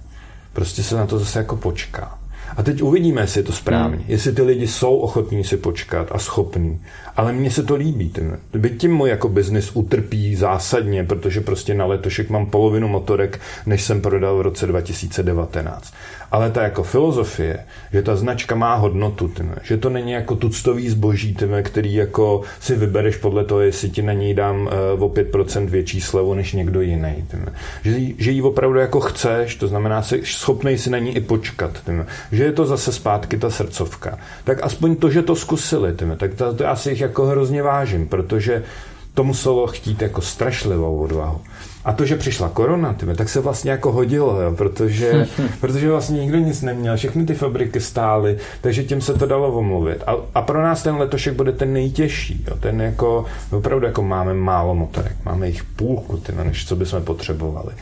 Prostě se na to zase jako počká. A teď uvidíme, jestli je to správně, hmm. jestli ty lidi jsou ochotní si počkat a schopní. Ale mně se to líbí. Ten, byť tím můj jako biznis utrpí zásadně, protože prostě na letošek mám polovinu motorek, než jsem prodal v roce 2019 ale ta jako filozofie, že ta značka má hodnotu, tyme, že to není jako tuctový zboží, tyme, který jako si vybereš podle toho, jestli ti na něj dám uh, o 5% větší slevu než někdo jiný. Tyme. Že, že ji opravdu jako chceš, to znamená, jsi schopnej si na ní i počkat. Tyme. Že je to zase zpátky ta srdcovka. Tak aspoň to, že to zkusili, tyme, tak to, to já si jich jako hrozně vážím, protože to muselo chtít jako strašlivou odvahu. A to, že přišla korona, tyme, tak se vlastně jako hodilo, jo, protože, protože vlastně nikdo nic neměl, všechny ty fabriky stály, takže tím se to dalo omluvit. A, a pro nás ten letošek bude ten nejtěžší. Jo, ten jako, opravdu jako máme málo motorek, máme jich půlku, tyme, než co bychom potřebovali.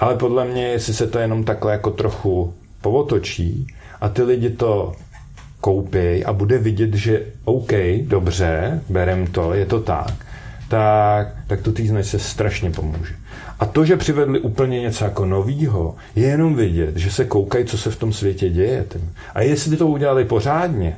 Ale podle mě, jestli se to jenom takhle jako trochu povotočí a ty lidi to koupí a bude vidět, že OK, dobře, berem to, je to tak, tak, tak to týzne se strašně pomůže. A to, že přivedli úplně něco jako novýho, je jenom vidět, že se koukají, co se v tom světě děje. A jestli to udělali pořádně,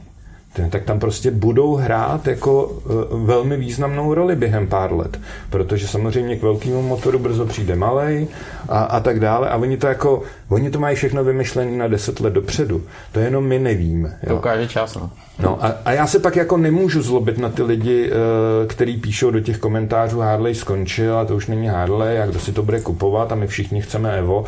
tak tam prostě budou hrát jako e, velmi významnou roli během pár let. Protože samozřejmě k velkému motoru brzo přijde malej a, a tak dále. A oni to jako, oni to mají všechno vymyšlené na deset let dopředu. To jenom my nevíme. Jo. To ukáže čas, no. No a, a já se pak jako nemůžu zlobit na ty lidi, uh, který píšou do těch komentářů Harley skončil a to už není Harley a kdo si to bude kupovat a my všichni chceme Evo.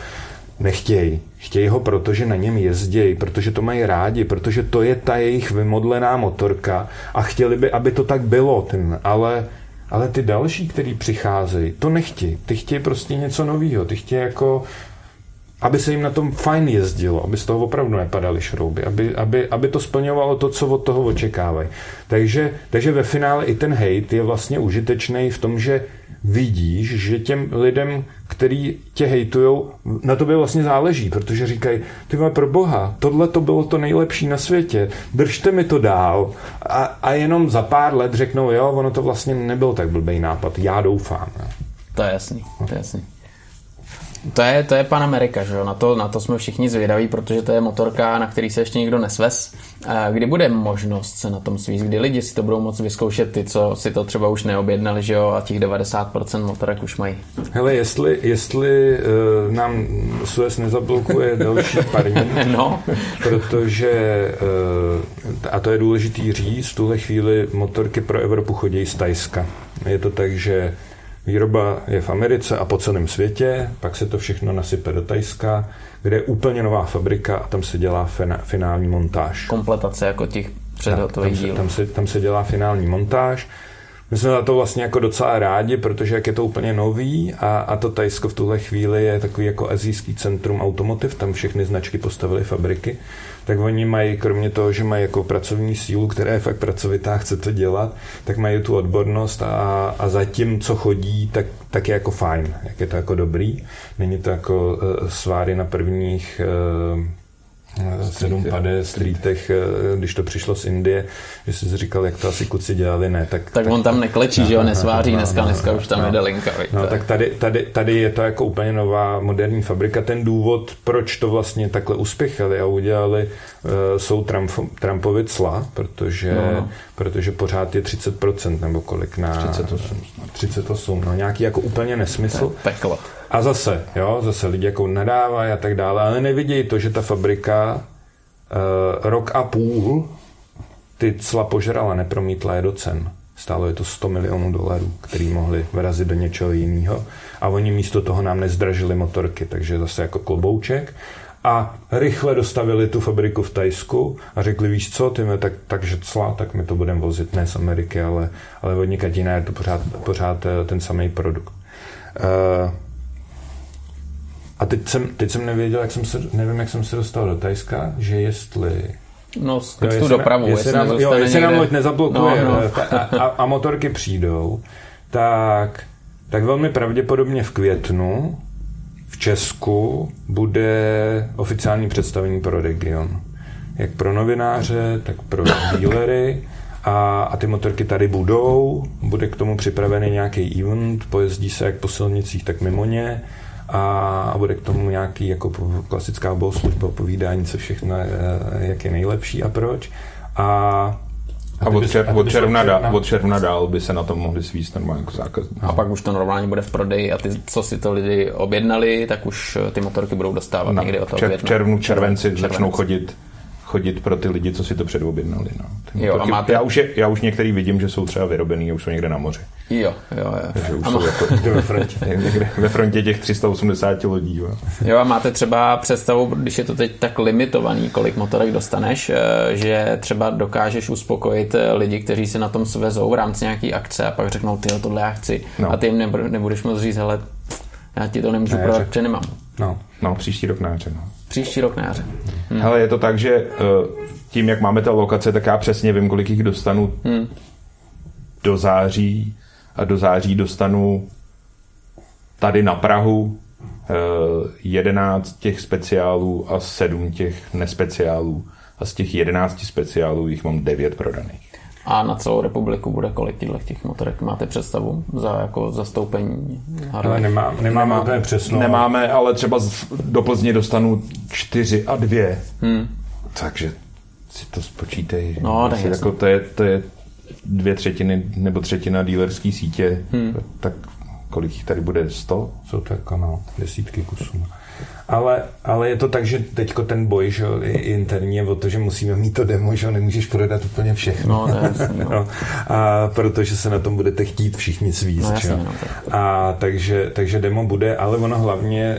Nechtějí. Chtějí ho, protože na něm jezdějí, protože to mají rádi, protože to je ta jejich vymodlená motorka a chtěli by, aby to tak bylo. Ten, ale, ale ty další, který přicházejí, to nechtějí. Ty chtějí prostě něco nového. Ty chtějí jako aby se jim na tom fajn jezdilo, aby z toho opravdu nepadaly šrouby, aby, aby, aby to splňovalo to, co od toho očekávají. Takže, takže ve finále i ten hate je vlastně užitečný v tom, že vidíš, že těm lidem, který tě hejtujou, na tobě vlastně záleží, protože říkají, ty pro boha, tohle to bylo to nejlepší na světě, držte mi to dál a, a jenom za pár let řeknou, jo, ono to vlastně nebyl tak blbý nápad, já doufám. To je jasný, to je jasný. To je, to je pan Amerika, že jo? Na to, na to jsme všichni zvědaví, protože to je motorka, na který se ještě nikdo nesvez. Kdy bude možnost se na tom svízt? Kdy lidi si to budou moct vyzkoušet, ty, co si to třeba už neobjednali, že jo? A těch 90% motorek už mají. Hele, jestli, jestli uh, nám Suez nezablokuje další parní, no. protože, uh, a to je důležitý říct, v tuhle chvíli motorky pro Evropu chodí z Tajska. Je to tak, že Výroba je v Americe a po celém světě, pak se to všechno nasype do Tajska, kde je úplně nová fabrika a tam se dělá finální montáž. Kompletace jako těch předhotových dílů. Tam se, tam se dělá finální montáž. My jsme na to vlastně jako docela rádi, protože jak je to úplně nový a, a to Tajsko v tuhle chvíli je takový jako azijský centrum automotiv, tam všechny značky postavily fabriky, tak oni mají, kromě toho, že mají jako pracovní sílu, která je fakt pracovitá, chce to dělat, tak mají tu odbornost a, a zatím, co chodí, tak, tak je jako fajn, jak je to jako dobrý. Není to jako uh, sváry na prvních uh, sedm pade streetech, eh, když to přišlo z Indie, že jsi říkal, jak to asi kuci dělali, ne. Tak, tak, tak on tam neklečí, že jo, nesváří no, dneska, no, dneska už tam no, jede linka. No, tak tady, tady, tady je to jako úplně nová moderní fabrika. Ten důvod, proč to vlastně takhle uspěchali a udělali, uh, jsou Trump, Trumpovi cla, protože, no, no. protože pořád je 30% nebo kolik na... 38. 38, no nějaký jako úplně nesmysl. Peklo. A zase, jo, zase lidi jako nadávají a tak dále, ale nevidějí to, že ta fabrika uh, rok a půl ty cla požrala, nepromítla je do cen. Stálo je to 100 milionů dolarů, který mohli vyrazit do něčeho jiného. A oni místo toho nám nezdražili motorky, takže zase jako klobouček. A rychle dostavili tu fabriku v Tajsku a řekli, víš co, ty tak, takže cla, tak my to budeme vozit ne z Ameriky, ale, ale od někaď jiné, je to pořád, pořád eh, ten samý produkt. Uh, a teď jsem, teď jsem nevěděl, jak jsem se, nevím, jak jsem se dostal do Tajska, že jestli... No, jo, tu dopravu, jestli, jestli, nám, jo, jestli nám loď nezablokuje no, no. A, a, a motorky přijdou, tak, tak velmi pravděpodobně v květnu v Česku bude oficiální představení pro region. Jak pro novináře, tak pro dílery. A, a ty motorky tady budou, bude k tomu připravený nějaký event, pojezdí se jak po silnicích, tak mimo ně a, a bude k tomu nějaký jako klasická bohoslužba, povídání, co všechno, jak je nejlepší a proč. A a, od, čer, od, června dál, od června dál by se na tom mohli svíst normálně jako zákazník. A pak už to normálně bude v prodeji a ty, co si to lidi objednali, tak už ty motorky budou dostávat na, někdy od toho čer, V červnu, červenci, červenci začnou chodit chodit pro ty lidi, co si to předobjednali. No. Jo, a máte... já, už je, já už některý vidím, že jsou třeba vyrobený a už jsou někde na moři. Jo, jo, jo. Takže už a jsou má... jako ve frontě. někde ve frontě těch 380 lidí. Jo. jo a máte třeba představu, když je to teď tak limitovaný, kolik motorek dostaneš, eh, že třeba dokážeš uspokojit eh, lidi, kteří se na tom svezou v rámci nějaký akce a pak řeknou, ty tohle já chci. No. A ty jim nebudeš moc říct, hele, já ti to nemůžu prodat, protože nemám. No, no, příští rok na. No. Příští rok na jaře. Hmm. Hele, je to tak, že eh, tím, jak máme ta lokace, tak já přesně vím, kolik jich dostanu hmm. do září a do září dostanu tady na Prahu 11 eh, těch speciálů a 7 těch nespeciálů. A z těch 11 speciálů jich mám 9 prodaných. A na celou republiku bude kolik těchto těch motorek? Máte představu za jako zastoupení? Ale nemá, nemáme Nemá, úplně přesnou. Nemáme, ale třeba do Plzně dostanu čtyři a dvě. Hmm. Takže si to spočítej. No, tak jako to, je, to je dvě třetiny nebo třetina dílerské sítě. Hmm. Tak kolik jich tady bude? Sto? Jsou to jako no, desítky kusů. Ale, ale je to tak, že teďko ten boj že, interní je o to, že musíme mít to demo, že nemůžeš prodat úplně všechno. No, ne, no. no. A protože se na tom budete chtít všichni svízt. No, jasný, no, a takže, takže demo bude, ale ono hlavně,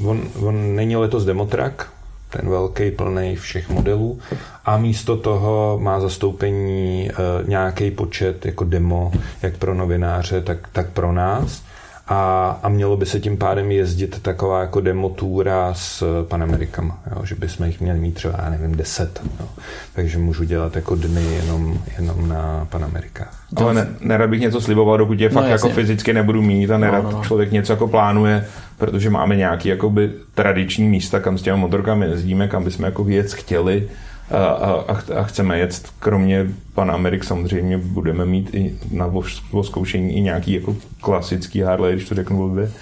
uh, on, on není letos demotrak, ten velký, plný všech modelů a místo toho má zastoupení uh, nějaký počet jako demo, jak pro novináře, tak, tak pro nás a, a mělo by se tím pádem jezdit taková jako demotůra s Panamerikama, jo, že bychom jich měli mít třeba, já nevím, deset. Jo. Takže můžu dělat jako dny jenom, jenom na Panamerikách. Ale ne, nerad bych něco sliboval, dokud je no, fakt jako fyzicky nebudu mít a nerad no, no, no. člověk něco jako plánuje, protože máme nějaký jakoby tradiční místa, kam s těmi motorkami jezdíme, kam bychom jako věc chtěli a, a, a chceme jet, kromě Pan Amerik samozřejmě budeme mít i na zkoušení i nějaký jako klasický Harley, když to řeknu blbě,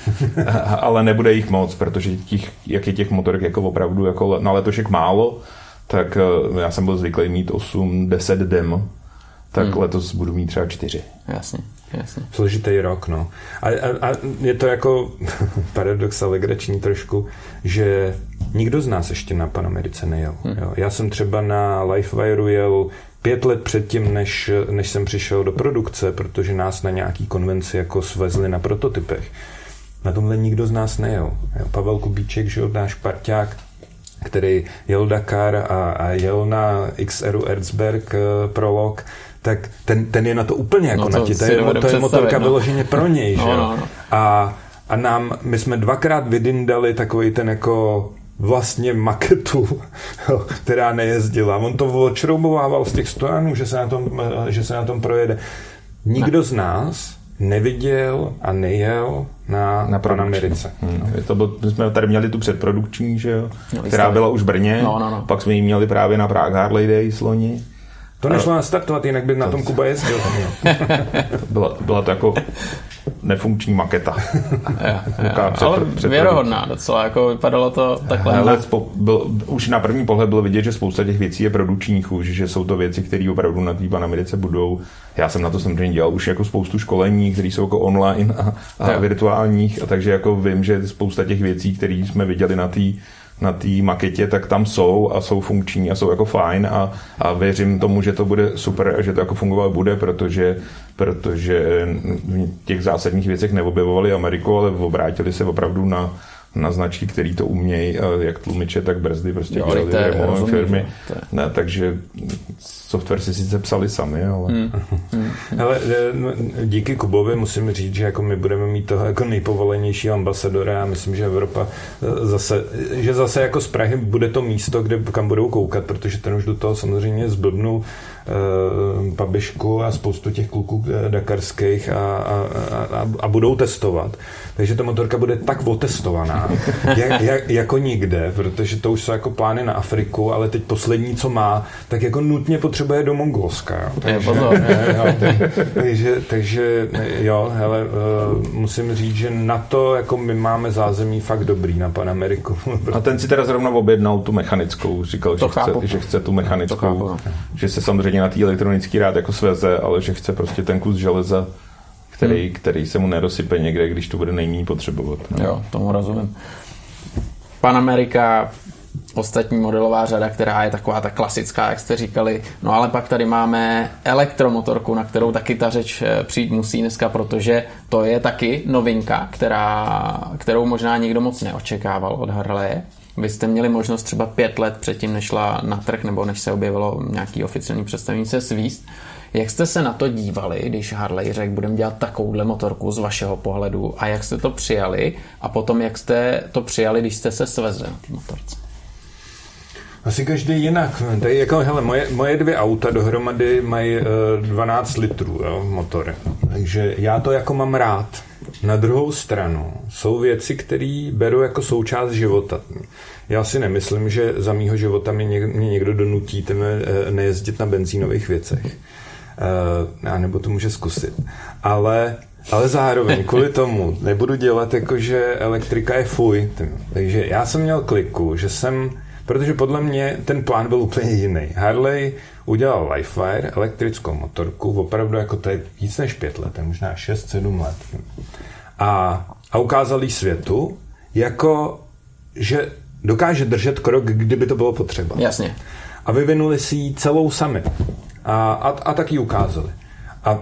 ale nebude jich moc, protože těch, jak je těch motorek jako opravdu jako na letošek málo, tak eh, já jsem byl zvyklý mít 8-10 dem, tak hmm. letos budu mít třeba 4. Jasně. Jasně. Složitý rok, no. A, a, a je to jako paradox a legrační trošku, že nikdo z nás ještě na Panamerice nejel. Hmm. Jo. Já jsem třeba na Lifewireu jel pět let předtím, než, než jsem přišel do produkce, protože nás na nějaký konvenci jako svezli na prototypech. Na tomhle nikdo z nás nejel. Jo. Pavel Kubíček, že náš parťák, který jel Dakar a, a jel na XRu Erzberg uh, prolog, tak ten, ten je na to úplně jako no to natě. To je, to je motorka no. vyloženě pro něj. No, že? No, no. A, a nám, my jsme dvakrát vydindali takový ten jako vlastně maketu, která nejezdila. On to odšroubovával z těch stojanů, že se na tom, že se na tom projede. Nikdo ne. z nás neviděl a nejel na, na Panamerice. Hmm. To byl, my jsme tady měli tu předprodukční, že jo, která byla už v Brně, no, no, no. pak jsme ji měli právě na Prague Harley Days loni. To nešlo nastartovat, jinak by na tom Kuba jezdil. byla, byla to jako nefunkční maketa. ja, ja, ale před, věrohodná docela, jako vypadalo to takhle. Ale spo, byl, už na první pohled bylo vidět, že spousta těch věcí je produkčních už, že jsou to věci, které opravdu na té Panamerice budou. Já jsem na to samozřejmě dělal už jako spoustu školení, které jsou jako online a, a virtuálních, a takže jako vím, že spousta těch věcí, které jsme viděli na té na té maketě, tak tam jsou a jsou funkční a jsou jako fajn a, a věřím tomu, že to bude super a že to jako fungovat bude, protože, protože v těch zásadních věcech neobjevovali Ameriku, ale obrátili se opravdu na, na značky, který to umějí, jak tlumiče, tak brzdy prostě jo, dělali remové firmy. Je... Ne, takže software si sice psali sami, ale... Hmm. Hmm. ale e, díky Kubovi musím říct, že jako my budeme mít toho jako nejpovolenější ambasadora a myslím, že Evropa e, zase, že zase jako z Prahy bude to místo, kde kam budou koukat, protože ten už do toho samozřejmě zblbnul uh, Pabišku a spoustu těch kluků dakarských a, a, a, a budou testovat. Takže ta motorka bude tak otestovaná, jak, jak, jako nikde, protože to už jsou jako plány na Afriku, ale teď poslední, co má, tak jako nutně potřebuje do Mongolska. Jo. Takže, pozor. jo, takže, takže jo, hele, uh, musím říct, že na to jako my máme zázemí fakt dobrý na Panameriku. A ten si teda zrovna objednal tu mechanickou, říkal, že chce, že chce tu mechanickou, chápu, no. že se samozřejmě na té elektronický rád jako sveze, ale že chce prostě ten kus železa který, hmm. který se mu nerosype někde, když to bude nejméně potřebovat. No. Jo, tomu rozumím. Pan Amerika, ostatní modelová řada, která je taková ta klasická, jak jste říkali. No ale pak tady máme elektromotorku, na kterou taky ta řeč eh, přijít musí dneska, protože to je taky novinka, která, kterou možná nikdo moc neočekával od Harleje. Vy jste měli možnost třeba pět let předtím, než šla na trh, nebo než se objevilo nějaký oficiální představení se svíst. Jak jste se na to dívali, když Harley řekl, budeme dělat takovouhle motorku z vašeho pohledu a jak jste to přijali a potom jak jste to přijali, když jste se svezli na té motorce? Asi každý jinak. Tady jako, hele, moje, moje dvě auta dohromady mají uh, eh, 12 litrů jo, motory. Takže já to jako mám rád. Na druhou stranu jsou věci, které beru jako součást života. Já si nemyslím, že za mýho života mě, někdo donutí ten, eh, nejezdit na benzínových věcech. Uh, nebo to může zkusit. Ale, ale zároveň kvůli tomu nebudu dělat jako, že elektrika je fuj. Takže já jsem měl kliku, že jsem, protože podle mě ten plán byl úplně jiný. Harley udělal Livewire, elektrickou motorku, opravdu jako to je víc než pět let, možná 6-7 let. A, a ukázal jí světu, jako, že dokáže držet krok, kdyby to bylo potřeba. Jasně. A vyvinuli si ji celou sami. A, a, a tak ji ukázali. A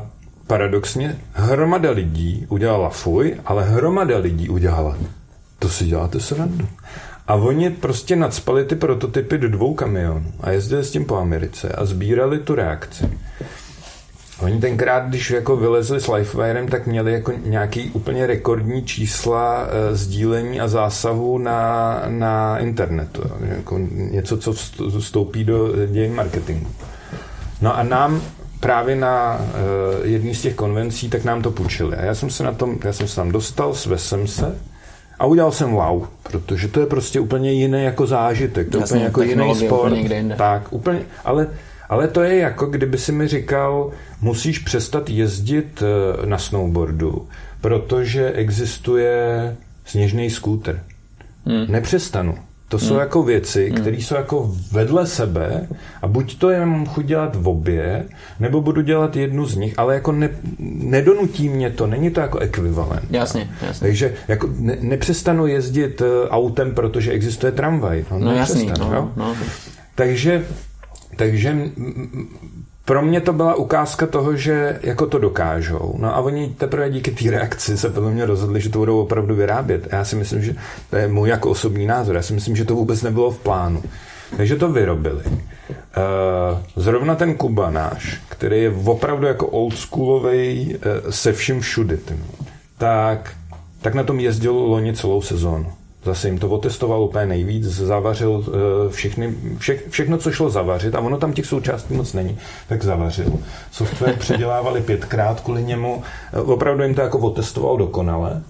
paradoxně hromada lidí udělala fuj, ale hromada lidí udělala to si děláte srandu. A oni prostě nadspali ty prototypy do dvou kamionů a jezdili s tím po Americe a sbírali tu reakci. Oni tenkrát, když jako vylezli s Lifewirem, tak měli jako nějaký úplně rekordní čísla e, sdílení a zásahu na, na internetu. Jako něco, co vstoupí do dějin marketingu. No a nám právě na uh, jedné z těch konvencí, tak nám to půjčili. A já jsem se na tom, já jsem se tam dostal, svesem se a udělal jsem wow, protože to je prostě úplně jiný jako zážitek, to je úplně jako jiný sport. Úplně tak, úplně, ale, ale to je jako, kdyby si mi říkal, musíš přestat jezdit uh, na snowboardu, protože existuje sněžný skúter. Hmm. Nepřestanu. To jsou hmm. jako věci, hmm. které jsou jako vedle sebe a buď to jenom chuť dělat v obě, nebo budu dělat jednu z nich, ale jako ne, nedonutí mě to, není to jako ekvivalent. Jasně, jasně. Takže jako ne, nepřestanu jezdit eh, autem, protože existuje tramvaj. No, no jasný, no, no. no. Takže, takže pro mě to byla ukázka toho, že jako to dokážou. No a oni teprve díky té reakci se podle mě rozhodli, že to budou opravdu vyrábět. Já si myslím, že to je můj jako osobní názor. Já si myslím, že to vůbec nebylo v plánu. Takže to vyrobili. Eh, zrovna ten Kuba náš, který je opravdu jako oldschoolový eh, se vším všudy, tak, tak na tom jezdil loni celou sezónu. Zase jim to otestoval úplně nejvíc, zavařil eh, všechny, vše, všechno, co šlo zavařit, a ono tam těch součástí moc není, tak zavařil. Software předělávali pětkrát kvůli němu, eh, opravdu jim to jako otestoval dokonale.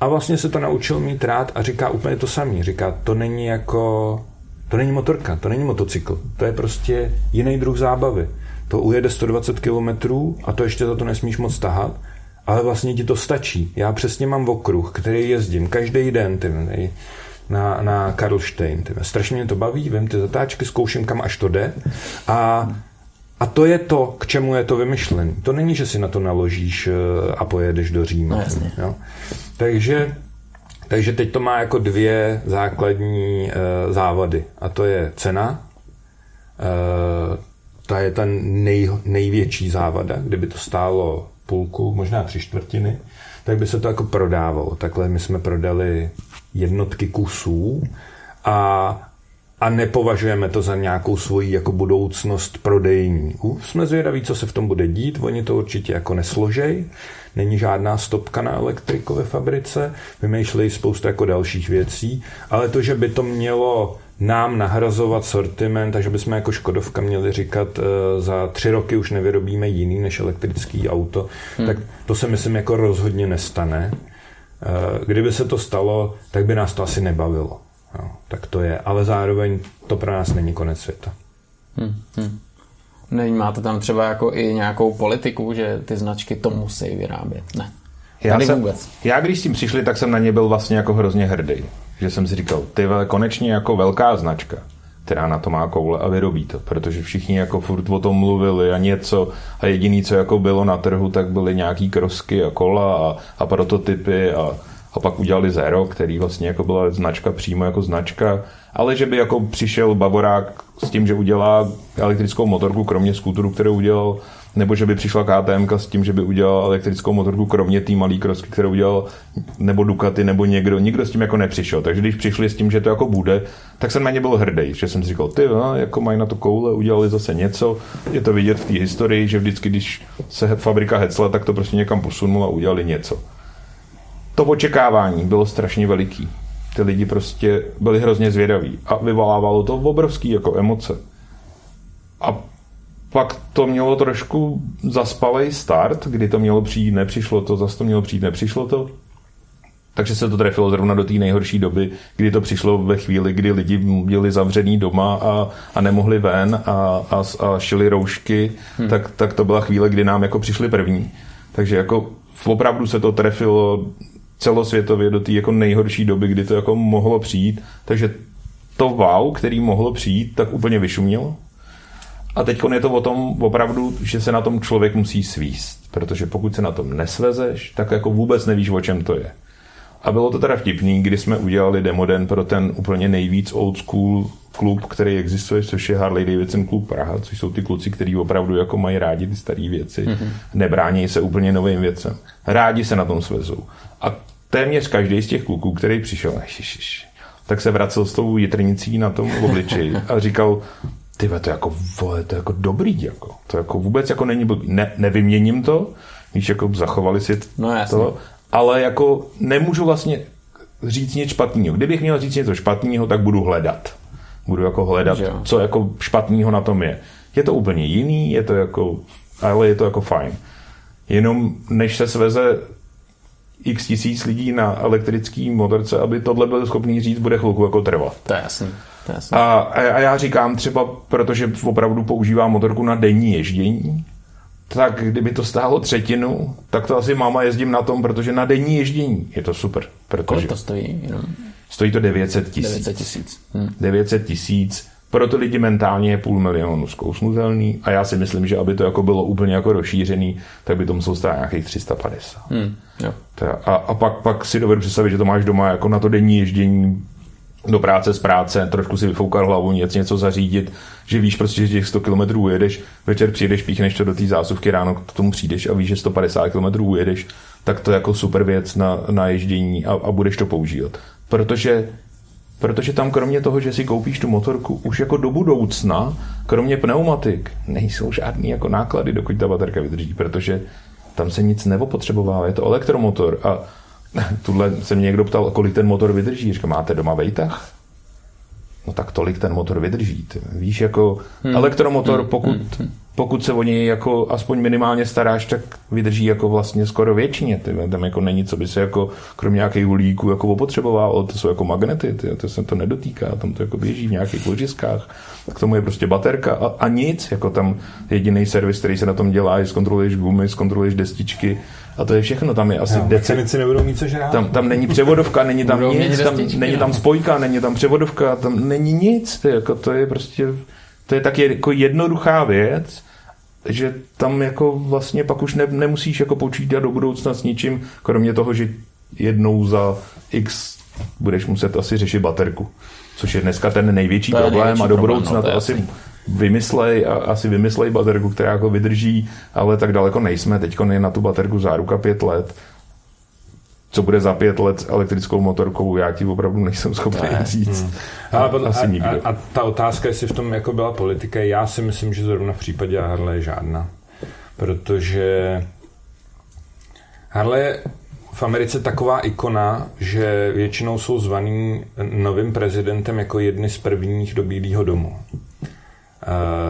A vlastně se to naučil mít rád a říká úplně to samý. Říká, to není jako, to není motorka, to není motocykl, to je prostě jiný druh zábavy. To ujede 120 km a to ještě za to nesmíš moc tahat ale vlastně ti to stačí. Já přesně mám okruh, který jezdím každý den ty, na, na Karlštejn. Ty. Strašně mě to baví, vím ty zatáčky, zkouším, kam až to jde a a to je to, k čemu je to vymyšlené. To není, že si na to naložíš eh, a pojedeš do Říma. No, jo? Takže, takže teď to má jako dvě základní uh, závady. A to je cena. Uh, ta je ta nej, největší závada. Kdyby to stálo půlku, možná tři čtvrtiny, tak by se to jako prodávalo. Takhle my jsme prodali jednotky kusů a, a nepovažujeme to za nějakou svoji jako budoucnost prodejní. Jsme zvědaví, co se v tom bude dít, oni to určitě jako nesložej, není žádná stopka na elektrikové fabrice, vymýšlejí spoustu jako dalších věcí, ale to, že by to mělo nám nahrazovat sortiment, takže bychom jako Škodovka měli říkat, uh, za tři roky už nevyrobíme jiný než elektrický auto, hmm. tak to se myslím jako rozhodně nestane. Kdyby se to stalo, tak by nás to asi nebavilo. Jo, tak to je, ale zároveň to pro nás není konec světa. Hmm, hmm. Máte tam třeba jako i nějakou politiku, že ty značky to musí vyrábět? Ne. Já, jsem, vůbec. já když s tím přišli, tak jsem na ně byl vlastně jako hrozně hrdý. Že jsem si říkal, ty konečně jako velká značka, která na to má koule a vyrobí to. Protože všichni jako furt o tom mluvili a něco a jediný, co jako bylo na trhu, tak byly nějaký krosky a kola a, a prototypy a, a pak udělali Zero, který vlastně jako byla značka přímo jako značka, ale že by jako přišel Bavorák s tím, že udělá elektrickou motorku, kromě skútru, kterou udělal nebo že by přišla KTM s tím, že by udělal elektrickou motorku, kromě té malé krosky, kterou udělal nebo Ducati, nebo někdo. Nikdo s tím jako nepřišel. Takže když přišli s tím, že to jako bude, tak jsem na ně byl hrdý, že jsem si říkal, ty, no, jako mají na to koule, udělali zase něco. Je to vidět v té historii, že vždycky, když se fabrika hecla, tak to prostě někam posunul a udělali něco. To očekávání bylo strašně veliký. Ty lidi prostě byli hrozně zvědaví a vyvolávalo to obrovský jako emoce. A pak to mělo trošku zaspalej start, kdy to mělo přijít, nepřišlo to, zase to mělo přijít, nepřišlo to. Takže se to trefilo zrovna do té nejhorší doby, kdy to přišlo ve chvíli, kdy lidi byli zavřený doma a, a nemohli ven a, a, a šili roušky, hmm. tak, tak to byla chvíle, kdy nám jako přišli první. Takže jako opravdu se to trefilo celosvětově do té jako nejhorší doby, kdy to jako mohlo přijít. Takže to wow, který mohlo přijít, tak úplně vyšumělo. A teď je to o tom opravdu, že se na tom člověk musí svíst, protože pokud se na tom nesvezeš, tak jako vůbec nevíš, o čem to je. A bylo to teda vtipný, kdy jsme udělali demoden pro ten úplně nejvíc old school klub, který existuje, což je Harley Davidson klub Praha, což jsou ty kluci, kteří opravdu jako mají rádi ty staré věci, mm-hmm. nebrání se úplně novým věcem. Rádi se na tom svezou. A téměř každý z těch kluků, který přišel, ježiš, tak se vracel s tou jitrnicí na tom obličeji a říkal, ty to jako, vole, to je jako dobrý, jako. To jako vůbec jako není blbý. Ne, nevyměním to, když jako zachovali si no, to, ale jako nemůžu vlastně říct něco špatného. Kdybych měl říct něco špatného, tak budu hledat. Budu jako hledat, co jako špatného na tom je. Je to úplně jiný, je to jako, ale je to jako fajn. Jenom než se sveze x tisíc lidí na elektrický motorce, aby tohle byl schopný říct, bude chvilku jako trvat. To je jasný. A, a já říkám třeba, protože opravdu používám motorku na denní ježdění, tak kdyby to stálo třetinu, tak to asi máma jezdím na tom, protože na denní ježdění je to super. Protože Kolik to stojí? Jenom? Stojí to 900 tisíc. 900 tisíc. Hm. 900 tisíc. Pro to lidi mentálně je půl milionu zkousnutelný a já si myslím, že aby to jako bylo úplně jako rozšířený, tak by to muselo stát nějakých 350. Hmm, jo. A, a pak, pak si dovedu představit, že to máš doma jako na to denní ježdění do práce z práce, trošku si vyfoukat hlavu, něco, něco zařídit, že víš prostě, že těch 100 km ujedeš, večer přijdeš, píchneš to do té zásuvky, ráno k tomu přijdeš a víš, že 150 km ujedeš, tak to je jako super věc na, na ježdění a, a budeš to používat. Protože Protože tam kromě toho, že si koupíš tu motorku, už jako do budoucna, kromě pneumatik, nejsou žádný jako náklady, dokud ta baterka vydrží, protože tam se nic neopotřebová, je to elektromotor a tuhle se mě někdo ptal, kolik ten motor vydrží. Říkám, máte doma vejtah? No tak tolik ten motor vydrží. Ty. Víš, jako hmm. elektromotor, hmm. pokud, hmm. pokud se o něj jako aspoň minimálně staráš, tak vydrží jako vlastně skoro většině. Ty. Tam jako není, co by se jako kromě nějakých hulíků jako opotřeboval, to jsou jako magnety, ty. to se to nedotýká, tam to jako běží v nějakých ložiskách. K tomu je prostě baterka a, a nic, jako tam jediný servis, který se na tom dělá, je zkontroluješ gumy, zkontroluješ destičky, a to je všechno, tam je asi no, decet... nebudou mít co žrát. Tam, tam není převodovka, není tam budou nic, tam, není tam spojka, není tam převodovka, tam není nic, to je, jako, to je prostě, to je tak jako jednoduchá věc, že tam jako vlastně pak už ne, nemusíš jako počítat do budoucna s ničím, kromě toho, že jednou za x budeš muset asi řešit baterku, což je dneska ten největší to problém největší a do budoucna problém, no, to, to asi vymyslej a asi vymyslej baterku, která jako vydrží, ale tak daleko nejsme. Teď je na tu baterku záruka pět let. Co bude za pět let s elektrickou motorkou, já ti opravdu nejsem schopný ne. říct. Hmm. A, a, asi nikdo. A, a, ta otázka, jestli v tom jako byla politika, já si myslím, že zrovna v případě Harley žádná. Protože Harley je v Americe taková ikona, že většinou jsou zvaný novým prezidentem jako jedny z prvních do Bílého domu.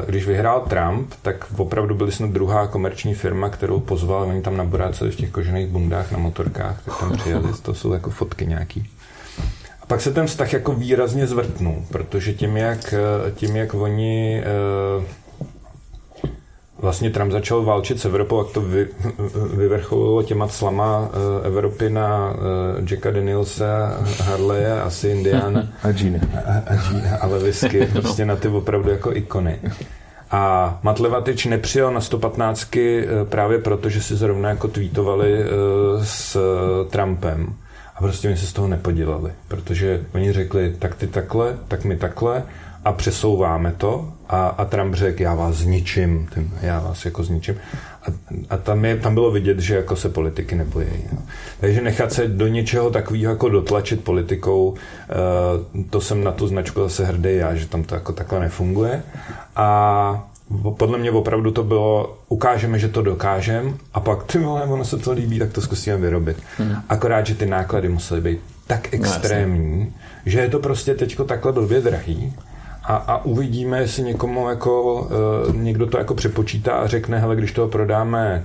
Když vyhrál Trump, tak opravdu byli snad druhá komerční firma, kterou pozval, oni tam naboráceli v těch kožených bundách na motorkách, tak tam přijeli, to jsou jako fotky nějaký. A pak se ten vztah jako výrazně zvrtnul, protože tím, jak, tím, jak oni vlastně Trump začal válčit s Evropou, jak to vy, vyvrcholilo těma slama uh, Evropy na uh, Jacka Danielsa, Harley, asi Indiana. A Gina. A, Gina a Levisky, prostě na ty opravdu jako ikony. A Matt Levatič nepřijel na 115 eh, právě proto, že si zrovna jako tweetovali s Trumpem. A prostě oni se z toho nepodělali, protože oni řekli, tak ty takhle, tak my takhle a přesouváme to a, a Trump řekl, já vás zničím, tím, já vás jako zničím. A, a tam, je, tam bylo vidět, že jako se politiky nebojí. No. Takže nechat se do něčeho takového jako dotlačit politikou, uh, to jsem na tu značku zase hrdý já, že tam to jako takhle nefunguje. A podle mě opravdu to bylo, ukážeme, že to dokážeme a pak ty vole, ono se to líbí, tak to zkusíme vyrobit. Hmm. Akorát, že ty náklady musely být tak no, extrémní, no, že je to prostě teďko takhle blbě drahý a, a uvidíme, jestli někomu jako, uh, někdo to jako přepočítá a řekne, hele, když toho prodáme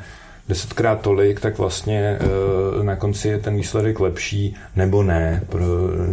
desetkrát tolik, tak vlastně uh, na konci je ten výsledek lepší nebo ne.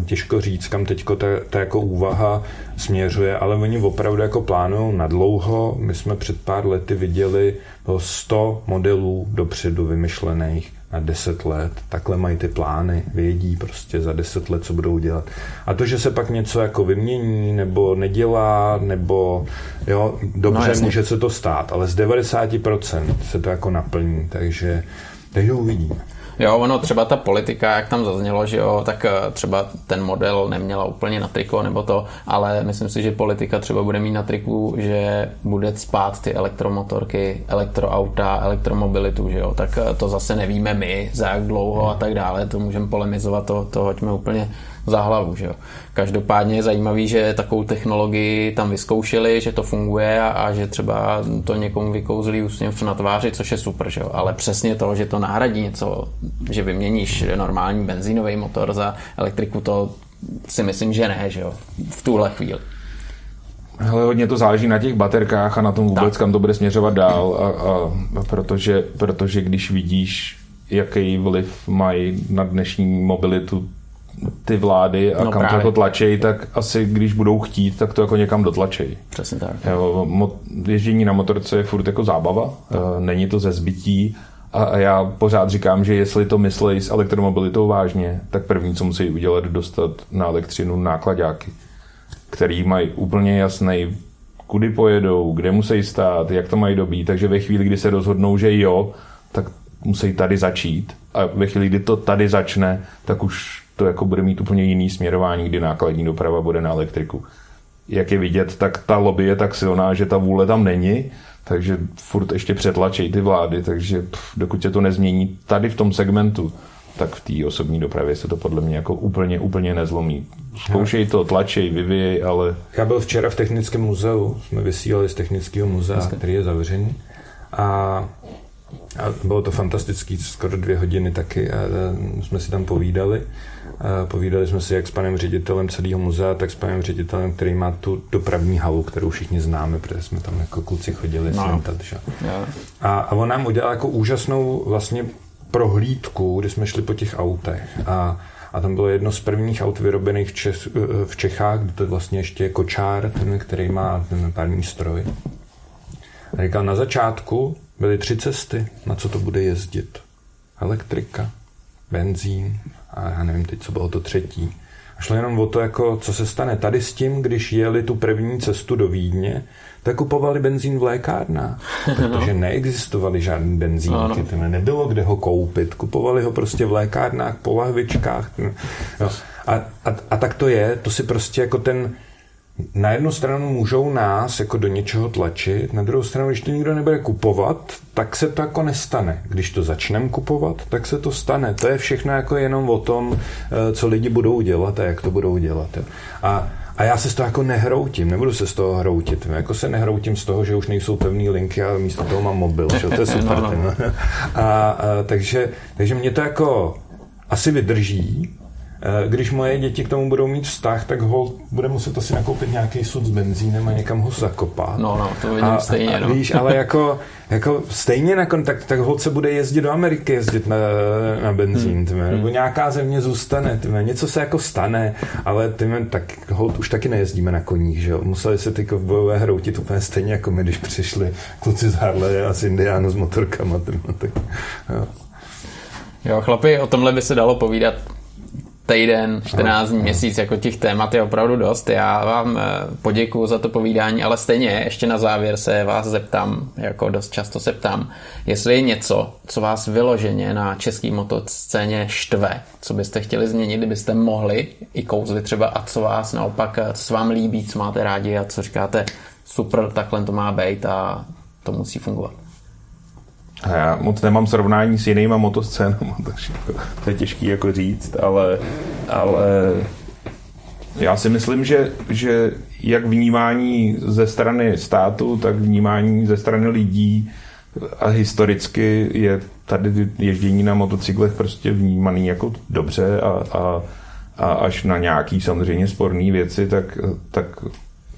Těžko říct, kam teďko ta, ta jako úvaha směřuje, ale oni opravdu jako plánují na dlouho. My jsme před pár lety viděli 100 modelů dopředu vymyšlených na 10 let. Takhle mají ty plány, vědí prostě za 10 let, co budou dělat. A to, že se pak něco jako vymění, nebo nedělá, nebo jo, dobře, no, může se to stát, ale z 90% se to jako naplní, takže, takže uvidíme. Jo, ono třeba ta politika, jak tam zaznělo, že jo, tak eh, třeba ten model neměla úplně na triko nebo to, ale myslím si, že politika třeba bude mít na triku, že bude spát ty elektromotorky, elektroauta, elektromobilitu, že jo, tak eh, to zase nevíme my, za jak dlouho a tak dále, to můžeme polemizovat, to, to hoďme úplně za hlavu. Že jo. Každopádně je zajímavý, že takovou technologii tam vyzkoušeli, že to funguje a, a že třeba to někomu vykouzlí úsměv na tváři, což je super. Že jo. Ale přesně to, že to nahradí něco, že vyměníš normální benzínový motor za elektriku, to si myslím, že ne, že jo, v tuhle chvíli. Hele, hodně to záleží na těch baterkách a na tom vůbec, tak. kam to bude směřovat dál, a, a, a protože, protože když vidíš, jaký vliv mají na dnešní mobilitu ty vlády a no kam právě. to jako tlačej, tak asi když budou chtít, tak to jako někam dotlačej. Přesně tak. Jo, mo- ježdění na motorce je furt jako zábava, e, není to ze zbytí a, a já pořád říkám, že jestli to myslí s elektromobilitou vážně, tak první, co musí udělat, dostat na elektřinu nákladáky, který mají úplně jasný, kudy pojedou, kde musí stát, jak to mají dobít, takže ve chvíli, kdy se rozhodnou, že jo, tak musí tady začít a ve chvíli, kdy to tady začne, tak už to jako bude mít úplně jiný směrování, kdy nákladní doprava bude na elektriku. Jak je vidět, tak ta lobby je tak silná, že ta vůle tam není, takže furt ještě přetlačej ty vlády, takže pff, dokud se to nezmění tady v tom segmentu, tak v té osobní dopravě se to podle mě jako úplně, úplně nezlomí. Zkoušej to, tlačej, vyvíjej, ale... Já byl včera v Technickém muzeu, jsme vysílali z Technického muzea, který je zavřený. A a bylo to fantastický, skoro dvě hodiny taky a jsme si tam povídali. A povídali jsme si jak s panem ředitelem celého muzea, tak s panem ředitelem, který má tu dopravní halu, kterou všichni známe, protože jsme tam jako kluci chodili no. slentat. Že? A, a on nám udělal jako úžasnou vlastně prohlídku, kdy jsme šli po těch autech. A a tam bylo jedno z prvních aut vyrobených v, Čech, v Čechách, kde to vlastně ještě je kočár, ten, který má ten párný stroj. A říkal, na začátku byly tři cesty, na co to bude jezdit. Elektrika, benzín a já nevím teď, co bylo to třetí. A šlo jenom o to, jako, co se stane tady s tím, když jeli tu první cestu do Vídně, tak kupovali benzín v lékárnách, protože no. neexistovaly žádný benzínky, no, no. nebylo kde ho koupit, kupovali ho prostě v lékárnách, po lahvičkách. Jo. A, a, a tak to je, to si prostě jako ten, na jednu stranu můžou nás jako do něčeho tlačit, na druhou stranu, když to nikdo nebude kupovat, tak se to jako nestane. Když to začneme kupovat, tak se to stane. To je všechno jako jenom o tom, eh, co lidi budou dělat a jak to budou dělat. A a já se z toho jako nehroutím, nebudu se z toho hroutit. Jako se nehroutím z toho, že už nejsou pevné linky a místo toho mám mobil. Že? To je super. no, no. A, a, takže, takže mě to jako asi vydrží, když moje děti k tomu budou mít vztah, tak ho bude muset asi nakoupit nějaký sud s benzínem a někam ho zakopat. No, no, to vidím a, stejně. A, no. víš, ale jako, jako stejně nakon, tak, tak holce bude jezdit do Ameriky, jezdit na, na benzín, hmm. nebo nějaká země zůstane, tyme, něco se jako stane, ale tyme, tak hold už taky nejezdíme na koních, že jo? Museli se ty kovbojové hroutit úplně stejně jako my, když přišli kluci z Harley a z Indiánu s motorkama, tyme, tak, jo. Jo, chlapi, o tomhle by se dalo povídat týden, 14 dní, měsíc, jako těch témat je opravdu dost. Já vám eh, poděkuji za to povídání, ale stejně ještě na závěr se vás zeptám, jako dost často se ptám, jestli je něco, co vás vyloženě na český motoscéně štve, co byste chtěli změnit, kdybyste mohli i kouzli třeba a co vás naopak, eh, co se vám líbí, co máte rádi a co říkáte, super, takhle to má být a to musí fungovat. A já moc nemám srovnání s jinýma motoscénama, takže jako, to je těžký jako říct, ale, ale já si myslím, že, že jak vnímání ze strany státu, tak vnímání ze strany lidí a historicky je tady ježdění na motocyklech prostě vnímaný jako dobře a, a, a až na nějaký samozřejmě sporné věci, tak, tak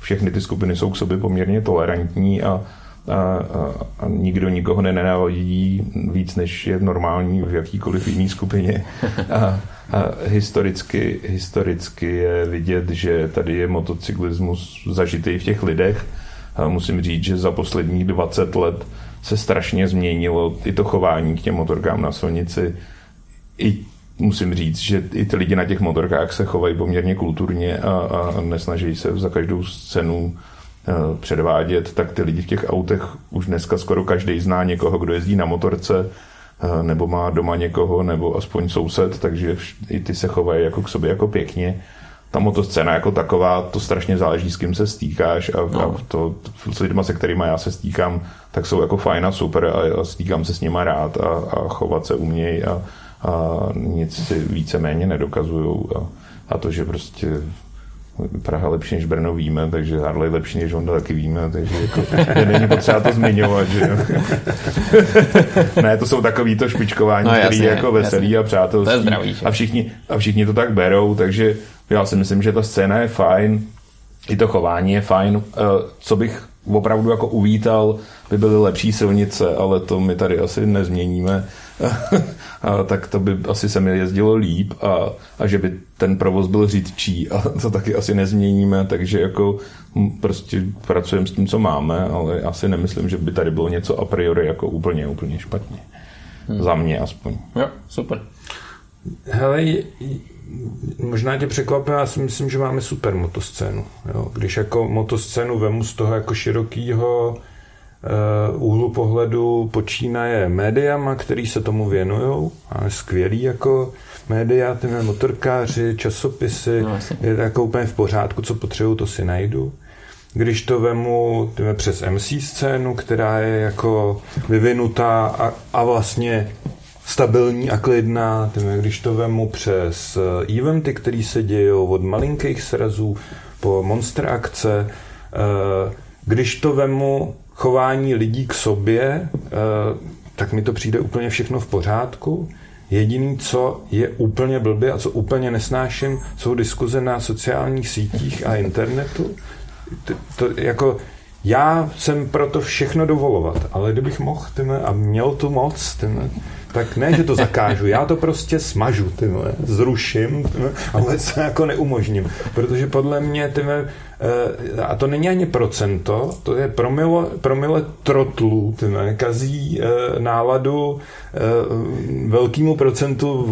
všechny ty skupiny jsou k sobě poměrně tolerantní a, a, a, a nikdo nikoho nenávidí víc, než je normální v jakýkoliv jiný skupině. A, a historicky, historicky je vidět, že tady je motocyklismus zažitý v těch lidech. A musím říct, že za posledních 20 let se strašně změnilo i to chování k těm motorkám na silnici. I musím říct, že i ty lidi na těch motorkách se chovají poměrně kulturně a, a nesnaží se za každou cenu předvádět, tak ty lidi v těch autech už dneska skoro každý zná někoho, kdo jezdí na motorce, eh, nebo má doma někoho, nebo aspoň soused, takže i ty se chovají jako k sobě jako pěkně. Ta motoscéna jako taková, to strašně záleží, s kým se stýkáš a, no. a to, s lidma, se kterými já se stýkám, tak jsou jako fajn a super a, a stýkám se s nima rád a, a chovat se umějí a, a nic si víceméně nedokazují. A, a to, že prostě Praha lepší než Brno víme, takže Harley lepší než Honda taky víme, takže jako, není potřeba to zmiňovat. Že ne, to jsou takový to špičkování, no, který je jako veselý jasně. a přátelský. To je zdravý, a všichni, a všichni to tak berou, takže já si myslím, že ta scéna je fajn, i to chování je fajn. Eh, co bych opravdu jako uvítal, by byly lepší silnice, ale to my tady asi nezměníme. a, tak to by asi se mi jezdilo líp a, a že by ten provoz byl řídčí a to taky asi nezměníme, takže jako prostě pracujeme s tím, co máme, ale já si nemyslím, že by tady bylo něco a priori jako úplně, úplně špatně. Hmm. Za mě aspoň. Jo, super. Hele, možná tě překvapím, já si myslím, že máme super motoscénu. Jo? Když jako motoscénu vemu z toho jako širokýho úhlu pohledu počínaje médiama, který se tomu věnují. Máme skvělý jako média, ty motorkáři, časopisy, no, je to jako úplně v pořádku, co potřebuju, to si najdu. Když to vemu tyme, přes MC scénu, která je jako vyvinutá a, a vlastně stabilní a klidná, tyme, když to vemu přes eh, eventy, které se dějou od malinkých srazů po monster akce, uh, když to vemu chování lidí k sobě, eh, tak mi to přijde úplně všechno v pořádku. Jediný, co je úplně blbě a co úplně nesnáším, jsou diskuze na sociálních sítích a internetu. To, to jako já jsem proto všechno dovolovat, ale kdybych mohl tyme, a měl tu moc, tyme, tak ne, že to zakážu, já to prostě smažu, tyme, zruším tyme, a vůbec se jako neumožním, protože podle mě tyme, a to není ani procento, to je promile, promile trotlů, tyme, kazí eh, náladu eh, velkému procentu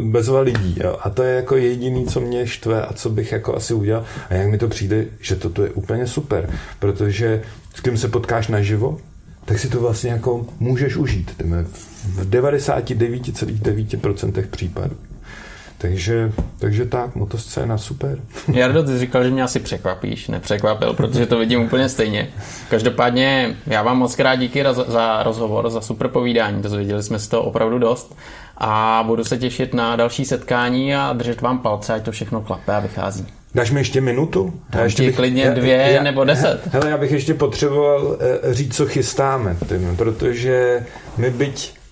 bezva lidí. A to je jako jediný, co mě štve a co bych jako asi udělal. A jak mi to přijde, že toto je úplně super, protože s kým se potkáš naživo, tak si to vlastně jako můžeš užít. V 99,9% případů. Takže, takže tak, motoscéna, super. Jardo, ty říkal, že mě asi překvapíš. Nepřekvapil, protože to vidím úplně stejně. Každopádně já vám moc krát díky za rozhovor, za super povídání. Dozvěděli jsme si to opravdu dost. A budu se těšit na další setkání a držet vám palce, ať to všechno klape a vychází. Dáš mi ještě minutu? Já ještě bych, klidně dvě já, nebo deset. Hele, já bych ještě potřeboval eh, říct, co chystáme, tím, protože my byť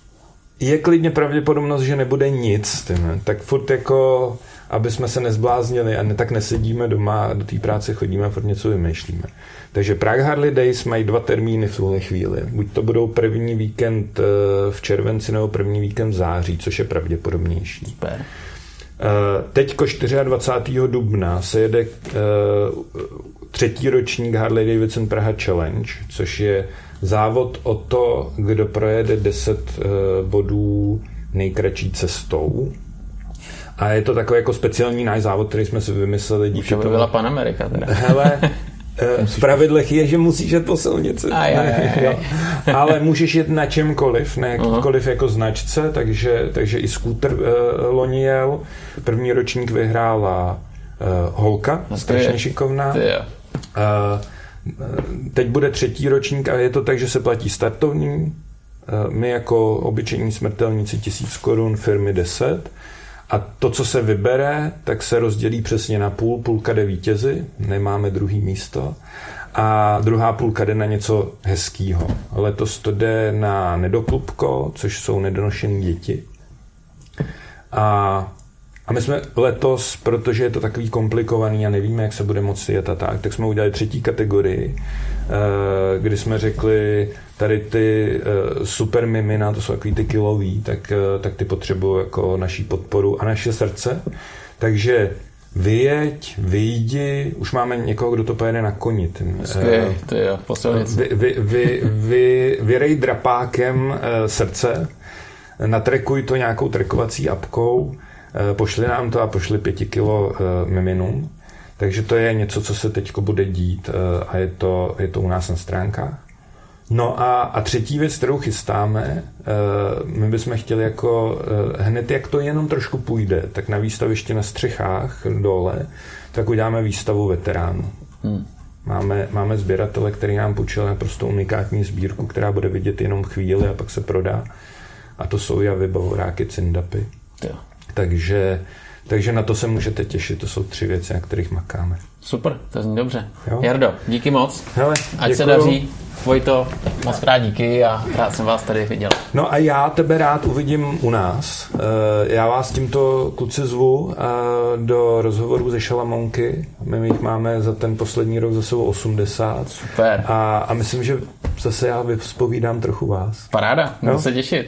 je klidně pravděpodobnost, že nebude nic, tyme. tak furt jako aby jsme se nezbláznili a ne, tak nesedíme doma a do té práce chodíme a furt něco vymýšlíme. Takže Prague Harley Days mají dva termíny v tuhle chvíli. Buď to budou první víkend eh, v červenci nebo první víkend v září, což je pravděpodobnější. Super. Eh, Teďko 24. dubna se jede eh, třetí ročník Harley Davidson Praha Challenge, což je závod o to, kdo projede 10 eh, bodů nejkratší cestou. A je to takový jako speciální náš závod, který jsme si vymysleli díky tomu. byla Pan Amerika teda. Hele, eh, v pravidlech je, že musíš jet po silnici. Aj, aj, aj, aj. Ale můžeš jet na čemkoliv, na jakýkoliv jako značce, takže, takže i skútr uh, loni jel. První ročník vyhrála uh, Holka, No to strašně šikovná. Uh, teď bude třetí ročník a je to tak, že se platí startovní. Uh, my jako obyčejní smrtelníci tisíc korun, firmy 10. A to, co se vybere, tak se rozdělí přesně na půl. Půlka jde vítězi, nemáme druhý místo. A druhá půlka jde na něco hezkýho. Letos to jde na nedoklubko, což jsou nedonošené děti. A, a my jsme letos, protože je to takový komplikovaný a nevíme, jak se bude moci jet a tak, tak jsme udělali třetí kategorii, eh, kdy jsme řekli, tady ty eh, super mimina, to jsou takový ty kilový, tak, eh, tak ty potřebují jako naší podporu a naše srdce. Takže vyjeď, vyjdi, už máme někoho, kdo to pojede na koni. Ten, Skvělý, ty jo, vy, vy, vy, vy, vyrej drapákem e, srdce, natrekuj to nějakou trekovací apkou, pošli nám to a pošli pěti kilo e, miminům. Takže to je něco, co se teď bude dít e, a je to, je to u nás na stránkách. No a, a třetí věc, kterou chystáme, my bychom chtěli jako hned, jak to jenom trošku půjde, tak na výstavišti na střechách dole, tak uděláme výstavu veteránů. Hmm. Máme, máme sběratele, který nám půjčil naprosto unikátní sbírku, která bude vidět jenom chvíli a pak se prodá. A to jsou javy, bavoráky, cindapy. Jo. Takže, takže na to se můžete těšit. To jsou tři věci, na kterých makáme. Super, to zní dobře. Jo. Jardo, díky moc. Hele, Ať se děkuju. daří. Vojto, moc krát díky a rád jsem vás tady viděl. No a já tebe rád uvidím u nás. Eh, Já vás tímto kluci zvu eh, do rozhovoru ze Šalamonky. My jich máme za ten poslední rok za sebou 80. Super. A, a myslím, že zase já vyspovídám trochu vás. Paráda, No. budu se těšit.